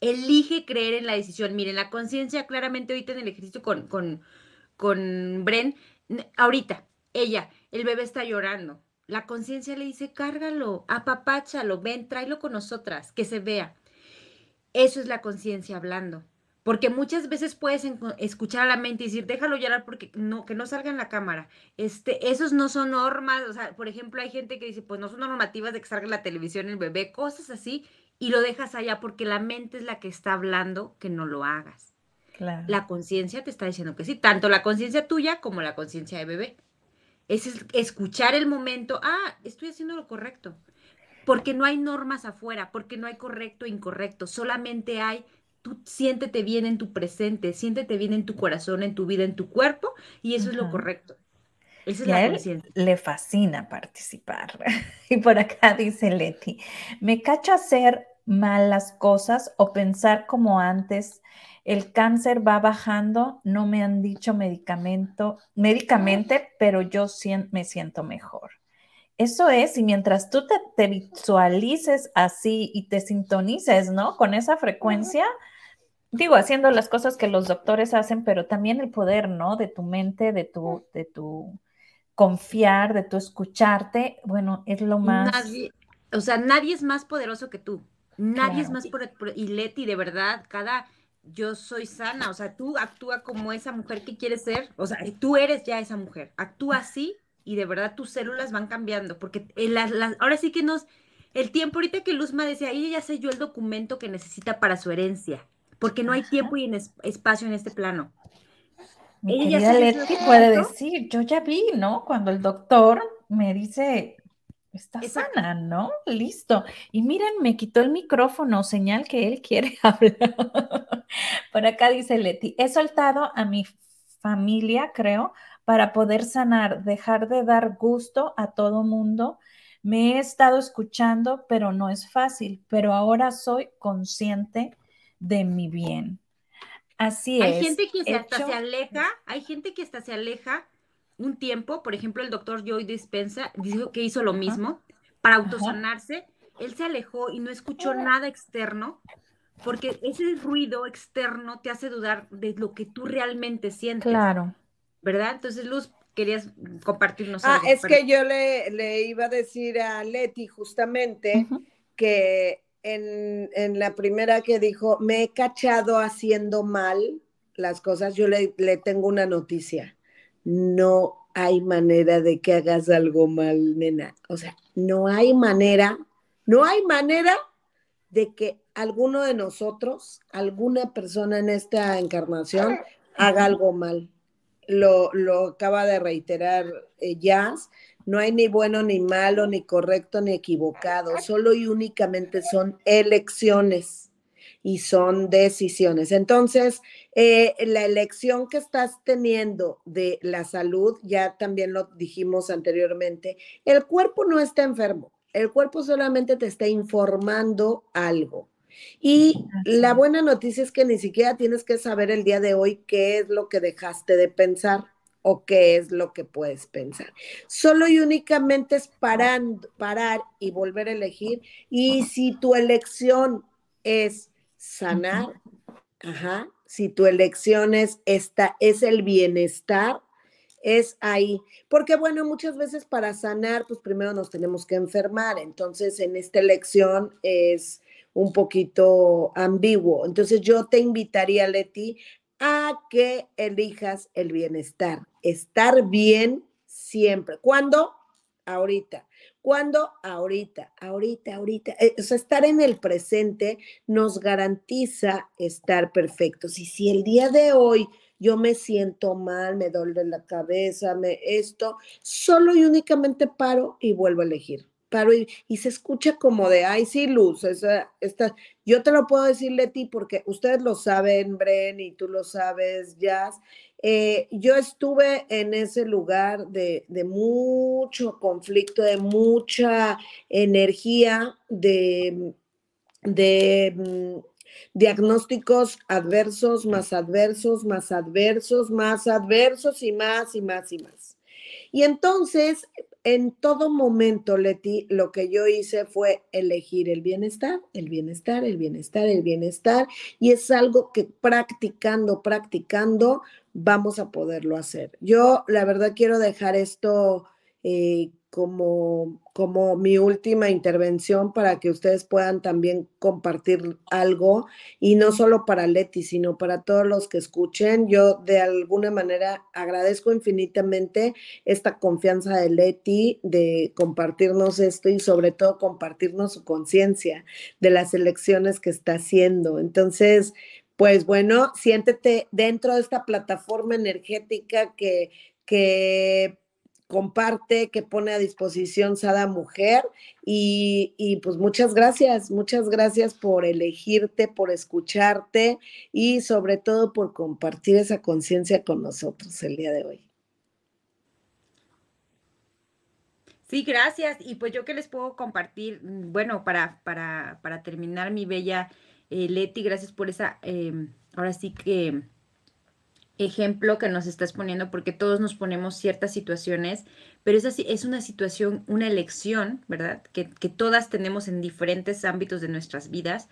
B: Elige creer en la decisión. Miren, la conciencia claramente ahorita en el ejercicio con, con, con Bren, ahorita, ella, el bebé está llorando. La conciencia le dice, cárgalo, apapáchalo, ven, tráelo con nosotras, que se vea. Eso es la conciencia hablando. Porque muchas veces puedes escuchar a la mente y decir, déjalo llorar porque no, que no salga en la cámara. Este, esos no son normas. O sea, por ejemplo, hay gente que dice, pues no son normativas de que salga en la televisión el bebé, cosas así, y lo dejas allá porque la mente es la que está hablando que no lo hagas. La conciencia te está diciendo que sí, tanto la conciencia tuya como la conciencia de bebé. Es escuchar el momento, ah, estoy haciendo lo correcto porque no hay normas afuera, porque no hay correcto e incorrecto, solamente hay tú siéntete bien en tu presente, siéntete bien en tu corazón, en tu vida, en tu cuerpo, y eso es lo correcto.
A: Esa es la conciencia. Le fascina participar. [laughs] y por acá dice Leti, me cacho hacer malas cosas o pensar como antes, el cáncer va bajando, no me han dicho medicamento, médicamente, pero yo me siento mejor. Eso es, y mientras tú te, visualices así y te sintonices, ¿no? Con esa frecuencia, digo, haciendo las cosas que los doctores hacen, pero también el poder, ¿no? De tu mente, de tu, de tu confiar, de tu escucharte, bueno, es lo más...
B: Nadie, o sea, nadie es más poderoso que tú. Nadie es más por, y Leti, de verdad, cada yo soy sana, o sea, tú actúa como esa mujer que quieres ser, o sea, tú eres ya esa mujer, actúa así y de verdad tus células van cambiando, porque ahora sí que nos, el tiempo, ahorita que Luzma decía, ella ya sé yo el documento que necesita para su herencia, porque no hay tiempo y en espacio en este plano.
A: Mi ella Leti puede decir, yo ya vi, ¿no? Cuando el doctor me dice, está sana, ¿no? Listo. Y miren, me quitó el micrófono, señal que él quiere [laughs] hablar. Por acá dice Leti, he soltado a mi familia, creo, para poder sanar, dejar de dar gusto a todo mundo. Me he estado escuchando, pero no es fácil, pero ahora soy consciente de mi bien. Así
B: hay
A: es.
B: Hay gente que hasta se aleja, hay gente que hasta se aleja un tiempo, por ejemplo, el doctor Joy Dispensa dijo que hizo lo mismo para autosanarse. Él se alejó y no escuchó nada externo porque ese ruido externo te hace dudar de lo que tú realmente sientes.
A: Claro.
B: ¿Verdad? Entonces, Luz, querías compartirnos
C: ah, es que yo le, iba a decir a Leti justamente que en, en, la primera que dijo, me he cachado haciendo mal las cosas, yo le, le tengo una noticia. No hay manera de que hagas algo mal, nena. O sea, no hay manera, no hay manera de que alguno de nosotros, alguna persona en esta encarnación, haga algo mal. Lo, lo acaba de reiterar eh, Jazz. No hay ni bueno ni malo, ni correcto ni equivocado. Solo y únicamente son elecciones y son decisiones. Entonces, eh, la elección que estás teniendo de la salud, ya también lo dijimos anteriormente, el cuerpo no está enfermo, el cuerpo solamente te está informando algo. Y la buena noticia es que ni siquiera tienes que saber el día de hoy qué es lo que dejaste de pensar o qué es lo que puedes pensar. Solo y únicamente es parar y volver a elegir. Y si tu elección es sanar, ajá, si tu elección es esta, es el bienestar, es ahí. Porque bueno, muchas veces para sanar, pues primero nos tenemos que enfermar. Entonces, en esta elección es un poquito ambiguo. Entonces, yo te invitaría, Leti, a que elijas el bienestar. Estar bien siempre. ¿Cuándo? Ahorita. ¿Cuándo? Ahorita, ahorita, ahorita. Eh, o sea, estar en el presente nos garantiza estar perfectos. Y si el día de hoy yo me siento mal, me duele la cabeza, me esto, solo y únicamente paro y vuelvo a elegir. Paro y, se escucha como de, ay, sí, Luz, esa, esta, yo te lo puedo decir, Leti, porque ustedes lo saben, Bren, y tú lo sabes, Jazz, eh, yo estuve en ese lugar de, mucho conflicto, de mucha energía, de, de mm, diagnósticos adversos, más adversos, más adversos, más adversos y más y más y más. Y entonces en todo momento, Leti, lo que yo hice fue elegir el bienestar, el bienestar, el bienestar, el bienestar, y es algo que practicando, practicando, vamos a poderlo hacer. Yo, la verdad, quiero dejar esto eh, como, como mi última intervención para que ustedes puedan también compartir algo y no solo para Leti, sino para todos los que escuchen. Yo de alguna manera agradezco infinitamente esta confianza de Leti de compartirnos esto y sobre todo compartirnos su conciencia de las elecciones que está haciendo. Entonces, pues bueno, siéntete dentro de esta plataforma energética que, que comparte, que pone a disposición Sada Mujer. Y, pues muchas gracias, muchas gracias por elegirte, por escucharte y sobre todo por compartir esa conciencia con nosotros el día de hoy.
B: Sí, gracias. Y pues yo que les puedo compartir, bueno, para, para, para terminar, mi bella eh, Leti, gracias por esa, em, ahora sí que ejemplo que nos estás poniendo, porque todos nos ponemos ciertas situaciones, pero es, así, es una situación, una elección, ¿verdad? Que, que todas tenemos en diferentes ámbitos de nuestras vidas.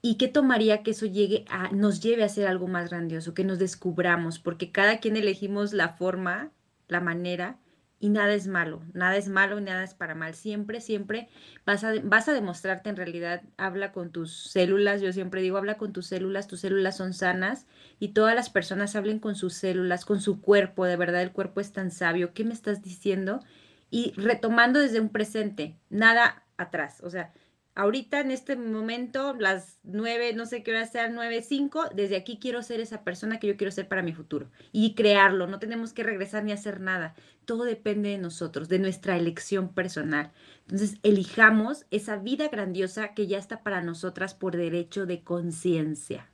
B: ¿Y qué tomaría que eso llegue a, nos lleve a hacer algo más grandioso, que nos descubramos? Porque cada quien elegimos la forma, la manera, y nada es malo, nada es malo y nada es para mal. Siempre, siempre vas a, vas a demostrarte en realidad, habla con tus células, yo siempre digo, habla con tus células, tus células son sanas y todas las personas hablen con sus células, con su cuerpo, de verdad el cuerpo es tan sabio, ¿qué me estás diciendo? Y retomando desde un presente, nada atrás, o sea, ahorita en este momento, las nueve, no sé qué hora sea, nueve, cinco, desde aquí quiero ser esa persona que yo quiero ser para mi futuro y crearlo. No tenemos que regresar ni hacer nada. Todo depende de nosotros, de nuestra elección personal. Entonces, elijamos esa vida grandiosa que ya está para nosotras por derecho de conciencia.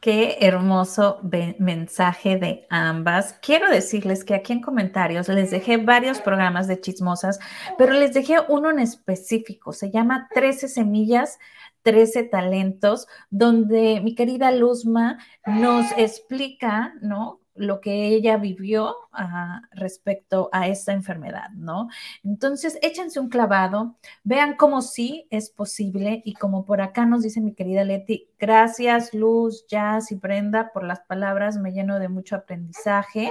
A: Qué hermoso mensaje de ambas. Quiero decirles que aquí en comentarios les dejé varios programas de chismosas, pero les dejé uno en específico. Se llama 13 semillas, 13 talentos, donde mi querida Luzma nos explica, ¿no? Lo que ella vivió ah, respecto a esta enfermedad, ¿no? Entonces, échense un clavado, vean cómo sí es posible y como por acá nos dice mi querida Leti, gracias Luz, Jazz y Brenda por las palabras, me lleno de mucho aprendizaje,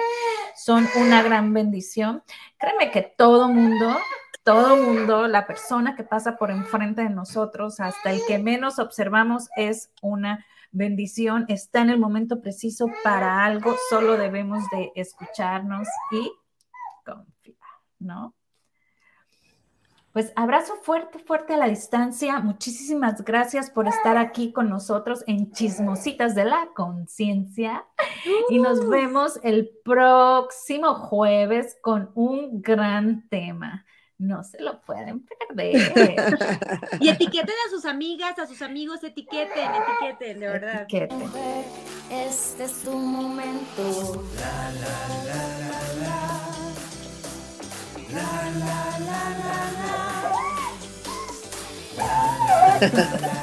A: son una gran bendición. Créeme que todo mundo todo mundo, la persona que pasa por enfrente de nosotros, hasta el que menos observamos, es una bendición, está en el momento preciso para algo, solo debemos de escucharnos y confiar, ¿no? Pues abrazo fuerte, fuerte a la distancia. Muchísimas gracias por estar aquí con nosotros en Chismositas de la Conciencia. Y nos uh. vemos el próximo jueves con un gran tema. No se lo pueden perder.
B: y etiqueten a sus amigas, a sus amigos, etiqueten, etiqueten, de verdad. Etiqueten. Este es tu momento. La, la, la, la, la. La, la, la, la, la.